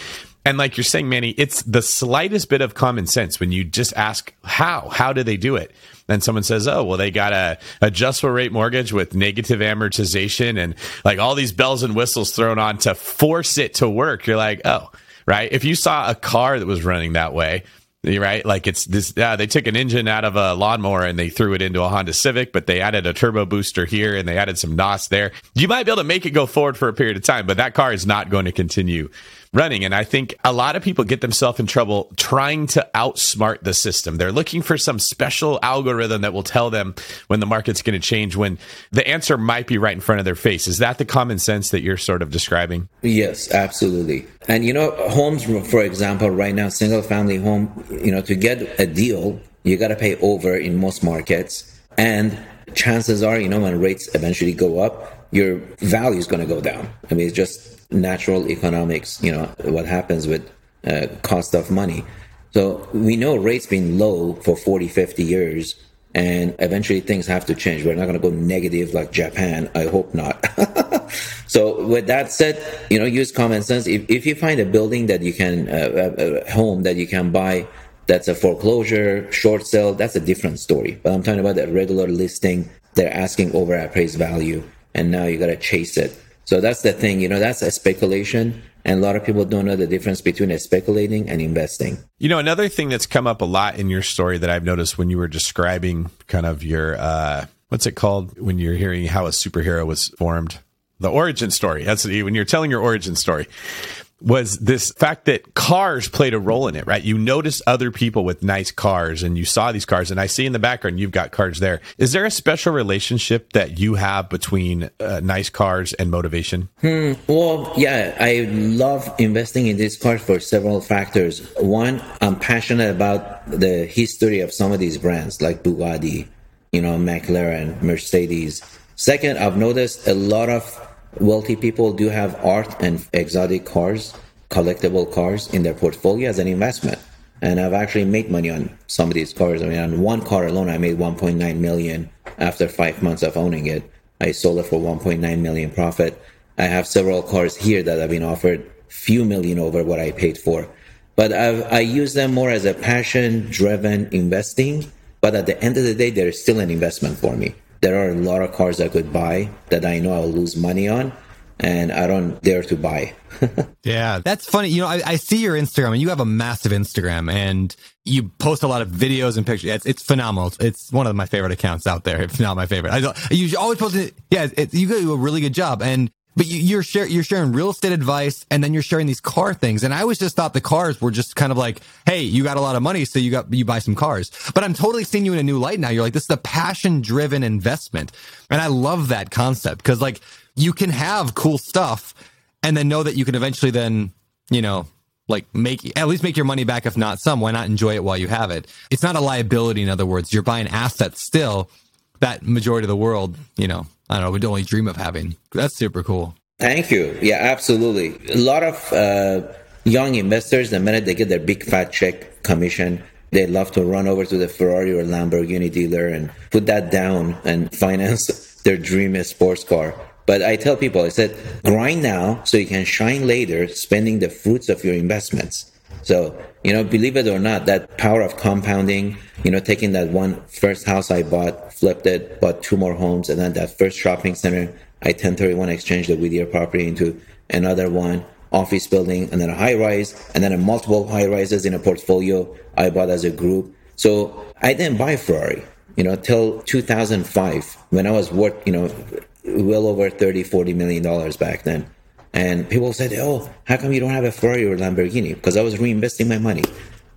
And like you're saying, Manny, it's the slightest bit of common sense when you just ask how, how do they do it? And someone says, "Oh, well, they got a adjustable rate mortgage with negative amortization and like all these bells and whistles thrown on to force it to work." You're like, "Oh, right." If you saw a car that was running that way, right? Like it's this. Yeah, they took an engine out of a lawnmower and they threw it into a Honda Civic, but they added a turbo booster here and they added some NOS there. You might be able to make it go forward for a period of time, but that car is not going to continue running. And I think a lot of people get themselves in trouble trying to outsmart the system. They're looking for some special algorithm that will tell them when the market's going to change when the answer might be right in front of their face. Is that the common sense that you're sort of describing? Yes, absolutely. And you know, homes, for example, right now, single family home, you know, to get a deal, you got to pay over in most markets. And chances are, you know, when rates eventually go up, your value is going to go down. I mean, it's just natural economics, you know, what happens with uh, cost of money. So we know rates been low for 40, 50 years, and eventually things have to change. We're not going to go negative like Japan. I hope not. so with that said, you know, use common sense. If, if you find a building that you can, uh, a, a home that you can buy that's a foreclosure, short sale, that's a different story. But I'm talking about a regular listing. They're asking over appraised value, and now you got to chase it. So that's the thing, you know, that's a speculation. And a lot of people don't know the difference between speculating and investing. You know, another thing that's come up a lot in your story that I've noticed when you were describing kind of your, uh, what's it called when you're hearing how a superhero was formed? The origin story. That's when you're telling your origin story was this fact that cars played a role in it, right? You notice other people with nice cars and you saw these cars and I see in the background you've got cars there. Is there a special relationship that you have between uh, nice cars and motivation? Hmm. Well, yeah, I love investing in these cars for several factors. One, I'm passionate about the history of some of these brands like Bugatti, you know, McLaren, Mercedes. Second, I've noticed a lot of wealthy people do have art and exotic cars, collectible cars in their portfolio as an investment. And I've actually made money on some of these cars. I mean, on one car alone, I made 1.9 million after five months of owning it. I sold it for 1.9 million profit. I have several cars here that have been offered few million over what I paid for. But I've, I use them more as a passion driven investing. But at the end of the day, they're still an investment for me there are a lot of cars I could buy that I know I'll lose money on and I don't dare to buy. yeah, that's funny. You know, I, I, see your Instagram and you have a massive Instagram and you post a lot of videos and pictures. It's, it's phenomenal. It's one of my favorite accounts out there. If not my favorite, I, you always post it. Yeah, it, you do a really good job. And but you, are share, you're sharing real estate advice, and then you're sharing these car things. And I always just thought the cars were just kind of like, hey, you got a lot of money, so you got you buy some cars. But I'm totally seeing you in a new light now. You're like, this is a passion driven investment, and I love that concept because like you can have cool stuff, and then know that you can eventually then you know like make at least make your money back if not some why not enjoy it while you have it it's not a liability in other words you're buying assets still that majority of the world you know I don't know, would only dream of having. That's super cool. Thank you. Yeah, absolutely. A lot of uh, young investors, the minute they get their big fat check commission, they love to run over to the Ferrari or Lamborghini dealer and put that down and finance their dream sports car. But I tell people, I said, grind now so you can shine later, spending the fruits of your investments. So, you know, believe it or not, that power of compounding, you know, taking that one first house I bought, flipped it, bought two more homes, and then that first shopping center, I 1031 exchanged the Whittier property into another one, office building, and then a high rise, and then a multiple high rises in a portfolio I bought as a group. So I didn't buy Ferrari, you know, till 2005 when I was worth, you know, well over 30, 40 million dollars back then. And people said, "Oh, how come you don't have a Ferrari or Lamborghini?" Because I was reinvesting my money,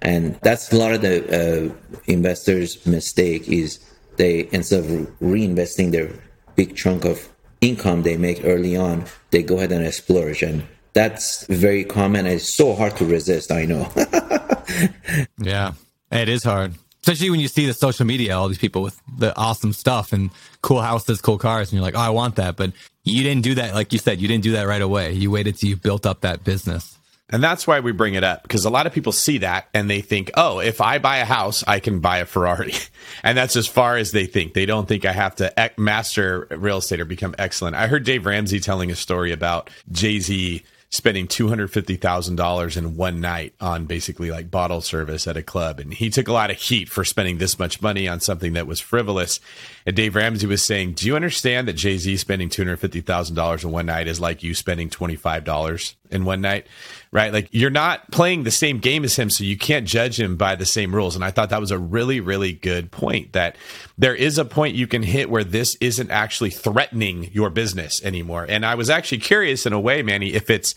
and that's a lot of the uh, investors' mistake is they instead of reinvesting their big chunk of income they make early on, they go ahead and splurge, and that's very common. It's so hard to resist. I know. yeah, it is hard especially when you see the social media, all these people with the awesome stuff and cool houses, cool cars, and you're like, oh, I want that. But you didn't do that, like you said, you didn't do that right away. You waited till you built up that business. And that's why we bring it up because a lot of people see that and they think, oh, if I buy a house, I can buy a Ferrari. and that's as far as they think. They don't think I have to master real estate or become excellent. I heard Dave Ramsey telling a story about Jay Z spending $250,000 in one night on basically like bottle service at a club. And he took a lot of heat for spending this much money on something that was frivolous. And Dave Ramsey was saying, Do you understand that Jay Z spending $250,000 in one night is like you spending $25 in one night? Right? Like you're not playing the same game as him, so you can't judge him by the same rules. And I thought that was a really, really good point that there is a point you can hit where this isn't actually threatening your business anymore. And I was actually curious in a way, Manny, if it's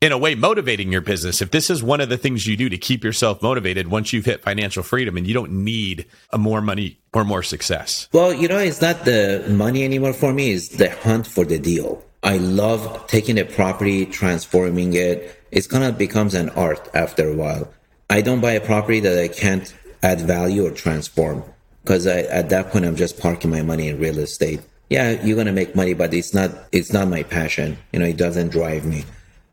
in a way motivating your business if this is one of the things you do to keep yourself motivated once you've hit financial freedom and you don't need a more money or more success well you know it's not the money anymore for me it's the hunt for the deal i love taking a property transforming it. It's gonna becomes an art after a while. I don't buy a property that i can't add value or transform because at that point i'm just parking my money in real estate. Yeah you're gonna make money but it's not it's not my passion. You know it doesn't drive me.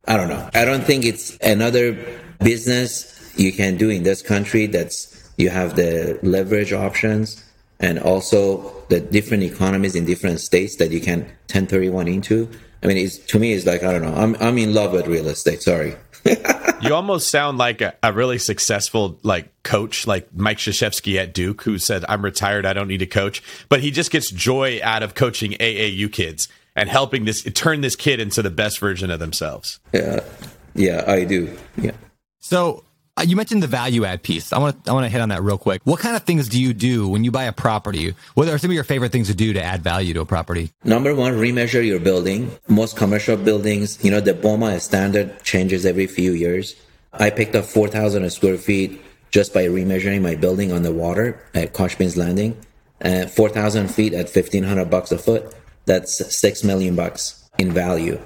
I don't know. I don't think it's another business you can do in this country that's you have the leverage options and also the different economies in different states that you can 1031 into. I mean, it's to me, it's like I don't know. I'm I'm in love with real estate. Sorry. you almost sound like a, a, really successful like coach, like Mike Krzyzewski at Duke, who said, "I'm retired. I don't need to coach," but he just gets joy out of coaching AAU kids and helping this turn this kid into the best version of themselves. Yeah, yeah, I do. Yeah. So you mentioned the value add piece. I want to I want to hit on that real quick. What kind of things do you do when you buy a property? What are some of your favorite things to do to add value to a property? Number one, remeasure your building. Most commercial buildings, you know, the BOMA standard changes every few years. I picked up 4,000 square feet just by remeasuring my building on the water at Khoshbin's Landing. Uh, 4,000 feet at 1,500 bucks a foot that's six million bucks in value.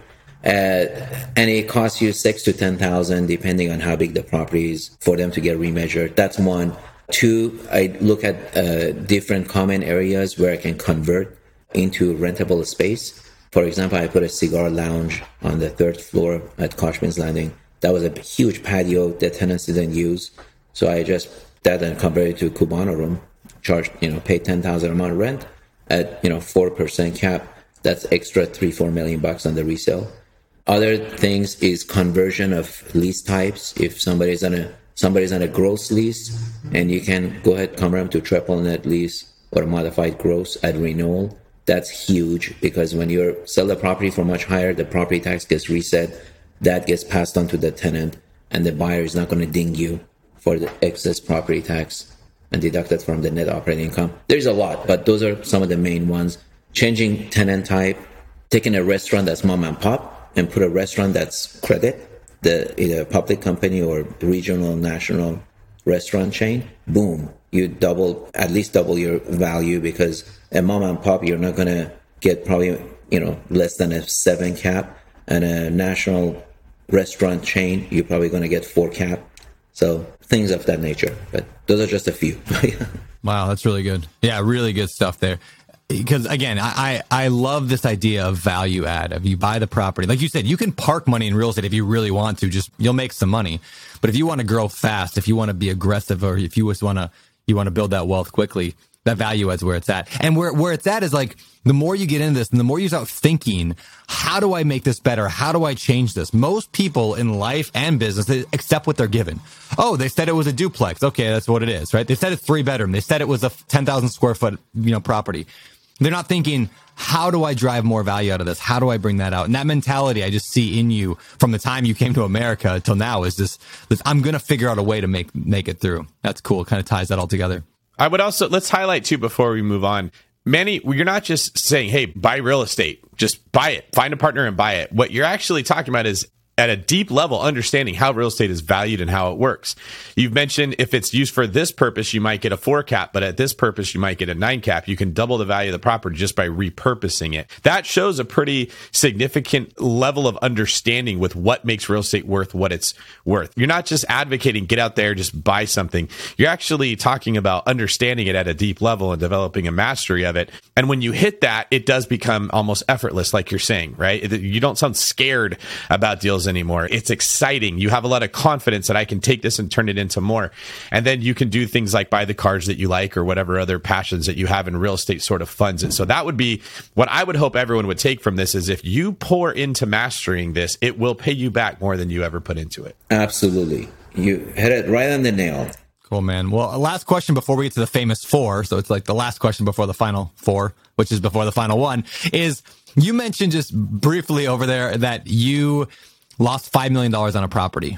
Uh, and it costs you six to ten thousand, depending on how big the property is, for them to get remeasured. That's one. Two, I look at uh, different common areas where I can convert into rentable space. For example, I put a cigar lounge on the third floor at Khoshbin's Landing. That was a huge patio that tenants didn't use, so I just that and converted to Cubano room. Charged, you know, paid ten thousand a month rent at you know four percent cap. That's extra three four million bucks on the resale. Other things is conversion of lease types. If somebody's on a somebody's on a gross lease, and you can go ahead convert them to triple net lease or modified gross at renewal. That's huge because when you sell the property for much higher, the property tax gets reset. That gets passed on to the tenant, and the buyer is not going to ding you for the excess property tax and deducted from the net operating income. There's a lot, but those are some of the main ones. Changing tenant type, taking a restaurant that's mom and pop and put a restaurant that's credit, the either public company or regional, national restaurant chain. Boom, you double at least double your value because a mom and pop you're not gonna get probably you know less than a seven cap, and a national restaurant chain you're probably gonna get four cap. So things of that nature. But those are just a few. wow, that's really good. Yeah, really good stuff there. Because again, I, I love this idea of value add. If you buy the property, like you said, you can park money in real estate if you really want to. Just you'll make some money. But if you want to grow fast, if you want to be aggressive, or if you just want to you want to build that wealth quickly, that value adds where it's at. And where where it's at is like the more you get into this and the more you start thinking, how do I make this better? How do I change this? Most people in life and business they accept what they're given. Oh, they said it was a duplex. Okay, that's what it is, right? They said it's three bedroom. They said it was a 10,000 square foot, you know, property. They're not thinking, how do I drive more value out of this? How do I bring that out? And that mentality I just see in you from the time you came to America till now is this, this I'm going to figure out a way to make, make it through. That's cool. It kind of ties that all together. I would also, let's highlight too before we move on. Manny, you're not just saying, hey, buy real estate, just buy it, find a partner and buy it. What you're actually talking about is at a deep level understanding how real estate is valued and how it works. You've mentioned if it's used for this purpose, you might get a four cap, but at this purpose, you might get a nine cap. You can double the value of the property just by repurposing it. That shows a pretty significant level of understanding with what makes real estate worth what it's worth. You're not just advocating get out there, just buy something. You're actually talking about understanding it at a deep level and developing a mastery of it. And when you hit that, it does become almost effortless, like you're saying, right? You don't sound scared about deals anymore. It's exciting. You have a lot of confidence that I can take this and turn it into more. And then you can do things like buy the cars that you like or whatever other passions that you have in real estate sort of funds it. So that would be what I would hope everyone would take from this is if you pour into mastering this, it will pay you back more than you ever put into it. Absolutely. You hit it right on the nail. Cool, man. Well, last question before we get to the famous four. So it's like the last question before the final four, which is before the final one is you mentioned just briefly over there that you lost $5 million on a property.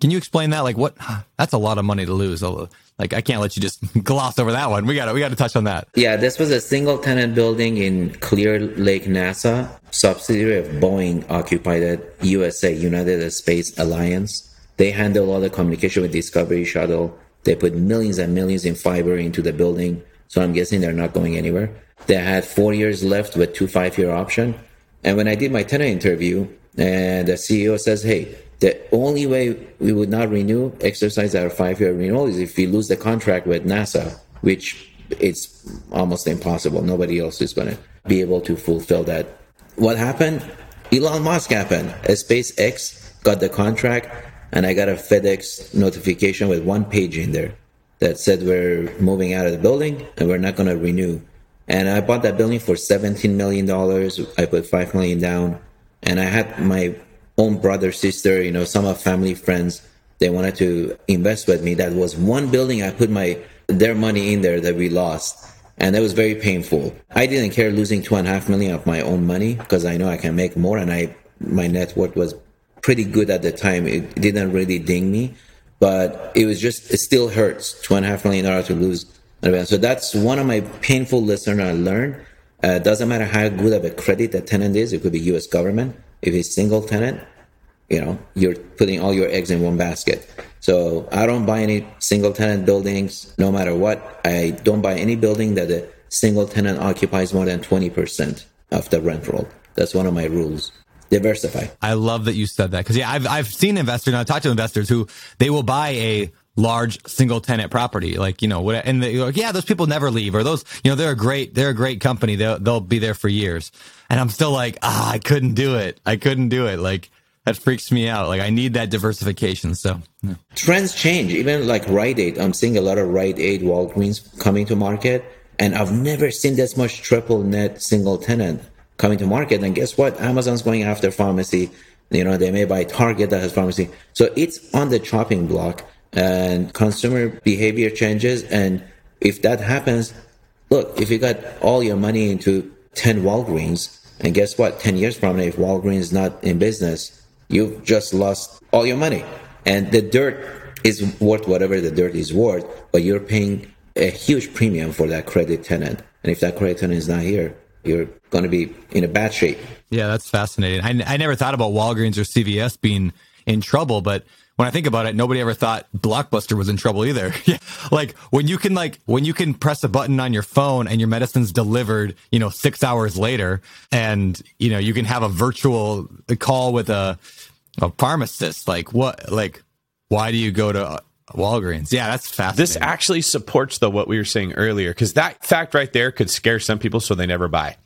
Can you explain that? Like what, that's a lot of money to lose. Like I can't let you just gloss over that one. We got to, we got to touch on that. Yeah. This was a single tenant building in Clear Lake, NASA, subsidiary of Boeing occupied it, USA, United Space Alliance. They handle all the communication with Discovery Shuttle they put millions and millions in fiber into the building. So I'm guessing they're not going anywhere. They had four years left with two five year option. And when I did my tenant interview, and the CEO says, Hey, the only way we would not renew, exercise our five year renewal is if we lose the contract with NASA, which it's almost impossible. Nobody else is going to be able to fulfill that. What happened? Elon Musk happened. SpaceX got the contract and I got a FedEx notification with one page in there that said we're moving out of the building and we're not going to renew. And I bought that building for $17 million. I put 5 million down. And I had my own brother, sister, you know, some of family friends, they wanted to invest with me. That was one building I put my their money in there that we lost. And that was very painful. I didn't care losing two and a half million of my own money because I know I can make more and I my net worth was pretty good at the time. It didn't really ding me, but it was just, it still hurts two and a half million dollars to lose. So that's one of my painful lessons I learned. Uh, doesn't matter how good of a credit the tenant is. It could be U.S. government. If it's single tenant, you know, you're putting all your eggs in one basket. So I don't buy any single tenant buildings, no matter what. I don't buy any building that a single tenant occupies more than 20% of the rent roll. That's one of my rules diversify. I love that you said that because yeah, I've I've seen investors and I've talked to investors who they will buy a large single tenant property, like you know, what, and they like, yeah, those people never leave, or those you know they're a great they're a great company, they'll they'll be there for years, and I'm still like ah, I couldn't do it, I couldn't do it, like. That freaks me out. Like I need that diversification. So yeah. trends change. Even like Rite Aid, I'm seeing a lot of Rite Aid, Walgreens coming to market, and I've never seen this much triple net single tenant coming to market. And guess what? Amazon's going after pharmacy. You know, they may buy Target that has pharmacy. So it's on the chopping block and consumer behavior changes. And if that happens, look, if you got all your money into 10 Walgreens, and guess what? 10 years from now, if Walgreens is not in business, you've just lost all your money. And the dirt is worth whatever the dirt is worth, but you're paying a huge premium for that credit tenant. And if that credit tenant is not here, you're going to be in a bad shape. Yeah, that's fascinating. I, I never thought about Walgreens or CVS being in trouble, but when I think about it, nobody ever thought Blockbuster was in trouble either. yeah. Like when you can like when you can press a button on your phone and your medicine's delivered, you know, 6 hours later and you know, you can have a virtual call with a a pharmacist. Like what like why do you go to Walgreens. Yeah, that's fascinating. This actually supports though what we were saying earlier because that fact right there could scare some people so they never buy.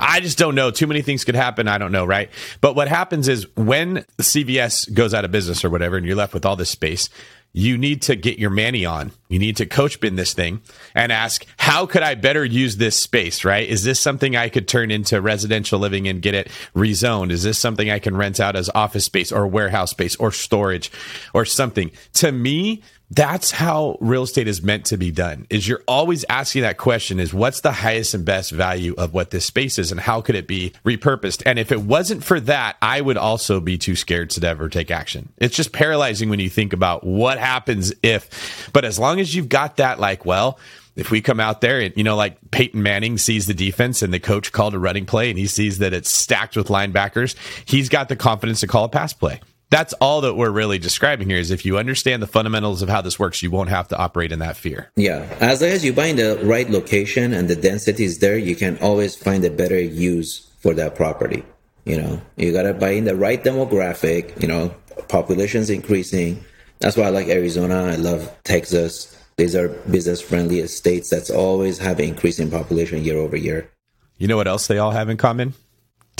I just don't know. Too many things could happen. I don't know, right? But what happens is when CVS goes out of business or whatever, and you're left with all this space, you need to get your Manny on. You need to Khoshbin this thing and ask, how could I better use this space, right? Is this something I could turn into residential living and get it rezoned? Is this something I can rent out as office space or warehouse space or storage or something? To me, that's how real estate is meant to be done is you're always asking that question is what's the highest and best value of what this space is and how could it be repurposed? And if it wasn't for that i would also be too scared to ever take action. It's just paralyzing when you think about what happens if but as long as you've got that like well if we come out there and you know like Peyton Manning sees the defense and the coach called a running play and he sees that it's stacked with linebackers, he's got the confidence to call a pass play that's all that we're really describing here is if you understand the fundamentals of how this works you won't have to operate in that fear. Yeah. As long as you buy in the right location and the density is there you can always find a better use for that property you know? You got to buy in the right demographic you know? Population's increasing. That's why i like arizona. I love texas. These are business friendly states that's always have increasing population year over year. You know what else they all have in common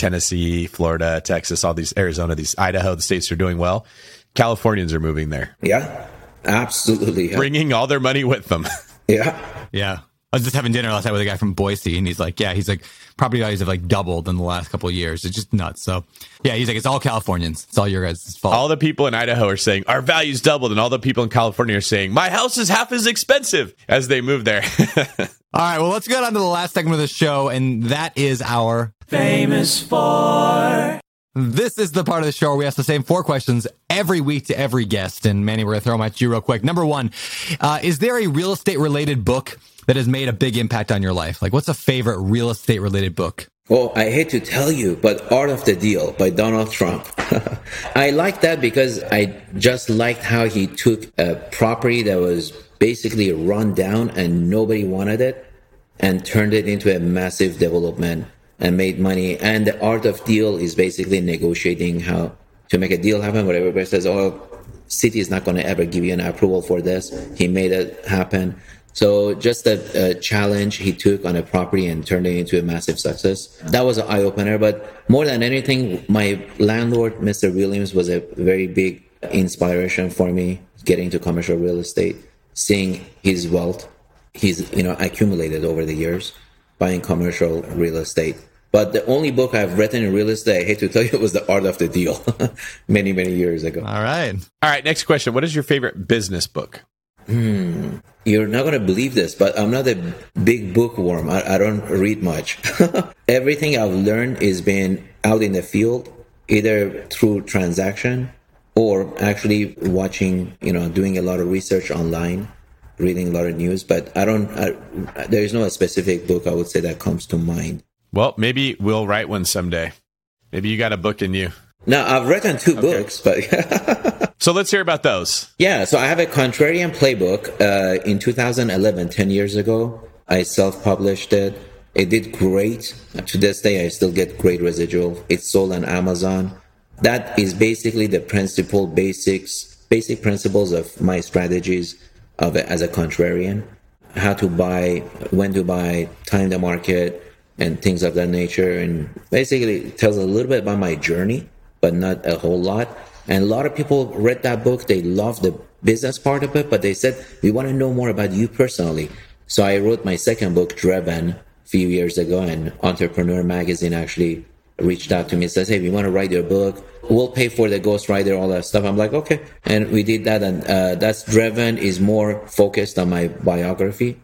Tennessee, Florida, Texas, all these Arizona, these Idaho, the states are doing well. Californians are moving there, Yeah, absolutely. Yeah. bringing all their money with them. yeah. Yeah. I was just having dinner last night with a guy from Boise, and he's like, "Yeah, he's like property values have like doubled in the last couple of years. It's just nuts." So, yeah, he's like, "It's all Californians. It's all your guys' fault." all the people in Idaho are saying our values doubled, and all the people in California are saying my house is half as expensive as they move there. all right, well, let's get on to the last segment of the show, and that is our famous for. This is the part of the show where we ask the same four questions every week to every guest. And Manny, we're going to throw them at you real quick. Number one, uh, is there a real estate related book that has made a big impact on your life? Like, what's a favorite real estate related book? Oh, I hate to tell you, but Art of the Deal by Donald Trump. I like that because I just liked how he took a property that was basically run down and nobody wanted it and turned it into a massive development and made money. And the art of deal is basically negotiating how to make a deal happen. Where everybody says, "Oh, city is not going to ever give you an approval for this," he made it happen. So just a, a, uh, challenge he took on a property and turned it into a massive success. That was an eye opener. But more than anything, my landlord, Mr. Williams, was a very big inspiration for me getting to commercial real estate, seeing his wealth he's you know accumulated over the years buying commercial real estate. But the only book I've written in real estate, I hate to tell you, was The Art of the Deal many, many years ago. All right. all right, next question. What is your favorite business book? Hmm. You're not going to believe this, but I'm not a big bookworm. I, I don't read much. Everything I've learned is been out in the field, either through transaction or actually watching, you know, doing a lot of research online, reading a lot of news. But I don't, I, there is no specific book I would say that comes to mind. Well, maybe we'll write one someday. Maybe you got a book in you. No, I've written two books, but So let's hear about those. Yeah, so I have a contrarian playbook uh, in 2011, 10 years ago. I self published it. It did great. To this day, I still get great residual. It's sold on Amazon. That is basically the principle, basics, basic principles of my strategies of as a contrarian. How to buy, when to buy, time the market, and things of that nature. And basically, tells a little bit about my journey, but not a whole lot. And a lot of people read that book. They love the business part of it, but they said, we want to know more about you personally. So I wrote my second book, Driven, a few years ago, and Entrepreneur Magazine actually reached out to me and says, Hey, we want to write your book. We'll pay for the ghostwriter, all that stuff. I'm like, okay. And we did that. And uh, that's Driven is more focused on my biography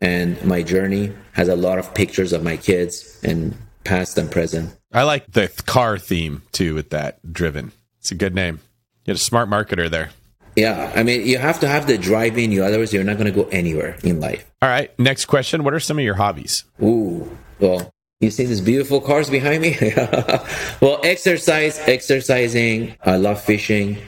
and my journey has a lot of pictures of my kids and past and present. I like the car theme too with that driven. It's a good name. You had a smart marketer there. Yeah, I mean, you have to have the drive in you, otherwise, you're not going to go anywhere in life. All right. Next question. What are some of your hobbies? Ooh, well, you see these beautiful cars behind me? well, exercise, exercising. I love fishing,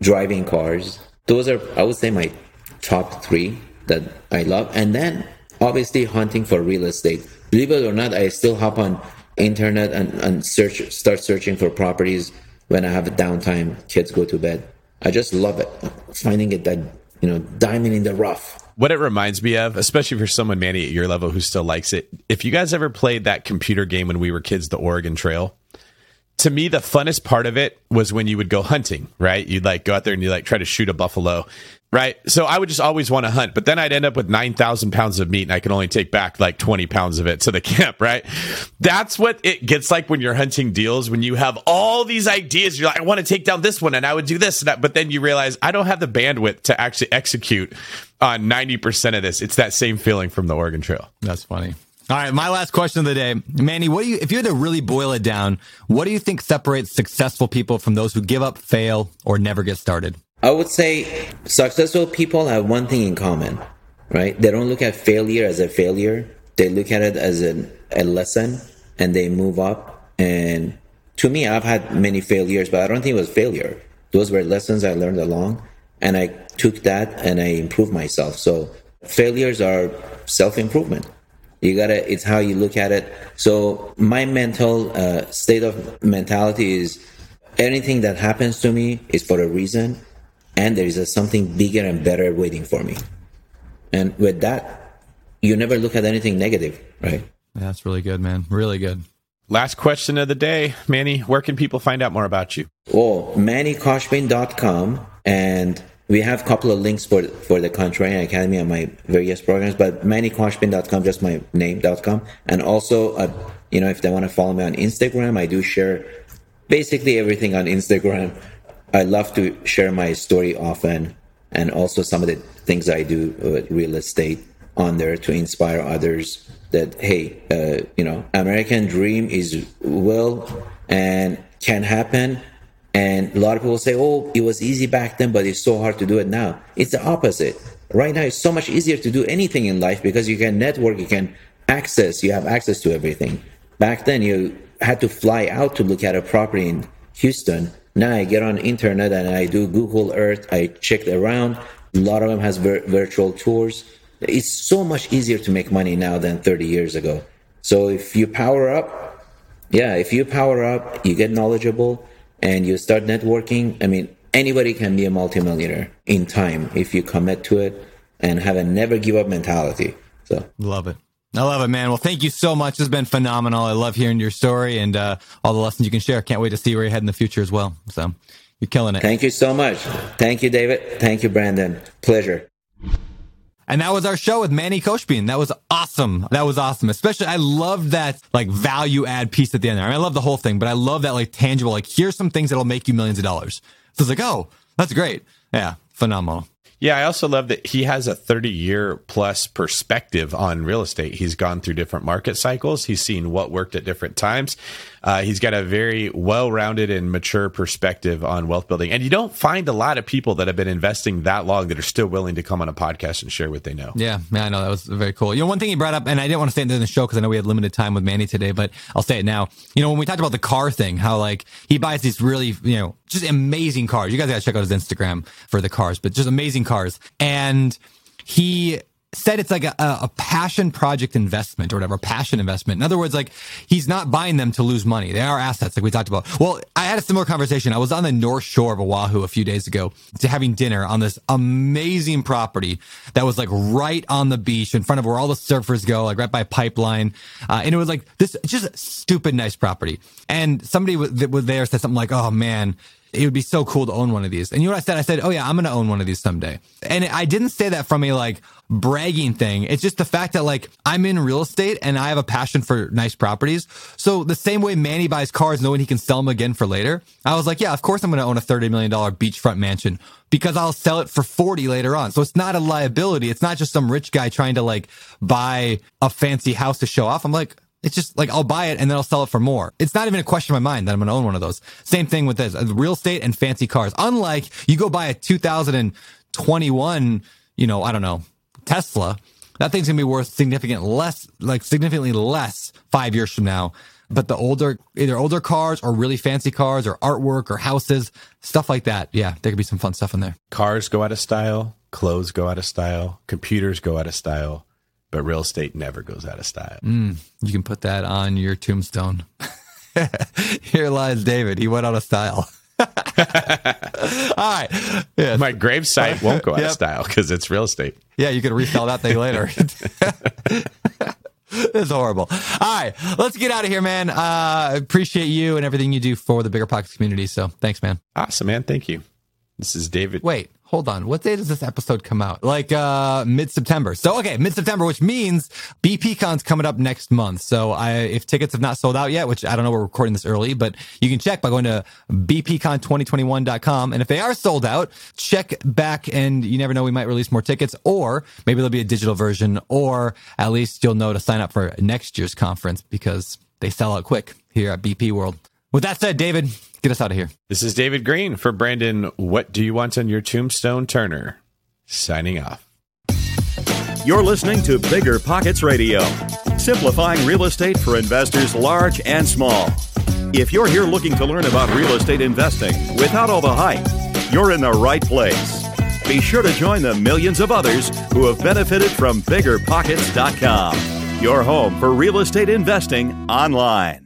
driving cars. Those are, I would say, my top three that I love. And then obviously hunting for real estate. Believe it or not, I still hop on internet and, and search, start searching for properties when I have a downtime, kids go to bed. I just love it. Finding it that, you know, diamond in the rough. What it reminds me of, especially for someone Manny at your level who still likes it, if you guys ever played that computer game when we were kids, the Oregon Trail, to me the funnest part of it was when you would go hunting right? You'd like go out there and you like try to shoot a buffalo right? So i would just always want to hunt but then i'd end up with 9000 pounds of meat and i can only take back like 20 pounds of it to the camp right? That's what it gets like when you're hunting deals when you have all these ideas. You're like i want to take down this one and i would do this and that but then you realize i don't have the bandwidth to actually execute on 90% of this. It's that same feeling from the oregon trail. That's funny. All right, my last question of the day, Manny. What do you, if you had to really boil it down, what do you think separates successful people from those who give up, fail, or never get started? I would say successful people have one thing in common, right? They don't look at failure as a failure. They look at it as a, a lesson and they move up. And to me, I've had many failures, but I don't think it was failure. Those were lessons I learned along and I took that and I improved myself. So failures are self improvement. You gotta, it's how you look at it. So my mental uh, state of mentality is anything that happens to me is for a reason and there is a something bigger and better waiting for me. And with that, you never look at anything negative, right? That's really good, man. Really good. Last question of the day, Manny. Where can people find out more about you? Oh, MannyKhoshbin.com. And we have a couple of links for for the Contrarian Academy and my various programs, but MannyKhoshbin.com, just my name.com. And also, uh, you know, if they want to follow me on Instagram, I do share basically everything on Instagram. I love to share my story often and also some of the things I do with real estate on there to inspire others that hey uh, you know american dream is will and can happen and a lot of people say oh it was easy back then but it's so hard to do it now. It's the opposite. Right now it's so much easier to do anything in life because you can network you can access you have access to everything. Back then you had to fly out to look at a property in houston. Now i get on internet and i do google earth. I check around. A lot of them has vir- virtual tours. It's so much easier to make money now than 30 years ago. So if you power up, yeah, if you power up, you get knowledgeable and you start networking. I mean, anybody can be a multimillionaire in time if you commit to it and have a never give up mentality. So love it. I love it, man. Well, thank you so much. It's been phenomenal. I love hearing your story and uh, all the lessons you can share. Can't wait to see where you're heading in the future as well. So you're killing it. Thank you so much. Thank you, David. Thank you, Brandon. Pleasure. And that was our show with Manny Khoshbin. That was awesome. That was awesome. Especially, I love that like value add piece at the end there. I, mean, I love the whole thing, but I love that like tangible, like here's some things that'll make you millions of dollars. So it's like, oh, that's great. Yeah, phenomenal. Yeah, I also love that he has a 30 year plus perspective on real estate. He's gone through different market cycles. He's seen what worked at different times. Uh, he's got a very well rounded and mature perspective on wealth building. And you don't find a lot of people that have been investing that long that are still willing to come on a podcast and share what they know. Yeah, yeah, I know. That was very cool. You know, one thing he brought up, and I didn't want to say it in the show because I know we had limited time with Manny today, but I'll say it now. You know, when we talked about the car thing, how like he buys these really, you know, just amazing cars. You guys got to check out his Instagram for the cars, but just amazing cars. And he said it's like a, a passion project investment or whatever, passion investment. In other words, like he's not buying them to lose money. They are assets, like we talked about. Well, I had a similar conversation. I was on the North Shore of Oahu a few days ago to having dinner on this amazing property that was like right on the beach in front of where all the surfers go, like right by pipeline. Uh, and it was like this just stupid nice property. And somebody that was there said something like, "Oh man." It would be so cool to own one of these. And you know what I said? I said, oh yeah, I'm going to own one of these someday. And I didn't say that from a like bragging thing. It's just the fact that like I'm in real estate and I have a passion for nice properties. So the same way Manny buys cars knowing he can sell them again for later, I was like, yeah, of course I'm going to own a $30 million beachfront mansion because I'll sell it for 40 later on. So it's not a liability. It's not just some rich guy trying to like buy a fancy house to show off. I'm like, it's just like I'll buy it and then I'll sell it for more. It's not even a question in my mind that I'm going to own one of those. Same thing with this uh, real estate and fancy cars. Unlike you go buy a 2021, you know, I don't know, Tesla, that thing's going to be worth significant less, like significantly less five years from now. But the older, either older cars or really fancy cars or artwork or houses, stuff like that. Yeah, there could be some fun stuff in there. Cars go out of style, clothes go out of style, computers go out of style but real estate never goes out of style. Mm, you can put that on your tombstone. Here lies David. He went out of style. All right. Yes. My gravesite won't go out yep. of style because it's real estate. Yeah, you can resell that thing later. it's horrible. All right, let's get out of here, man. Uh, appreciate you and everything you do for the Bigger Pockets community. So thanks, man. Awesome, man. Thank you. This is David. Wait, hold on. What day does this episode come out? Like uh mid September. So okay, mid September, which means BPCon's coming up next month. So I if tickets have not sold out yet, which I don't know, we're recording this early, but you can check by going to bpcon2021.com. And if they are sold out, check back and you never know, we might release more tickets or maybe there'll be a digital version, or at least you'll know to sign up for next year's conference because they sell out quick here at BP World. With that said, David, get us out of here. This is David Greene for Brandon. What do you want on your tombstone, Turner? Signing off. You're listening to Bigger Pockets Radio, simplifying real estate for investors large and small. If you're here looking to learn about real estate investing without all the hype, you're in the right place. Be sure to join the millions of others who have benefited from biggerpockets.com, your home for real estate investing online.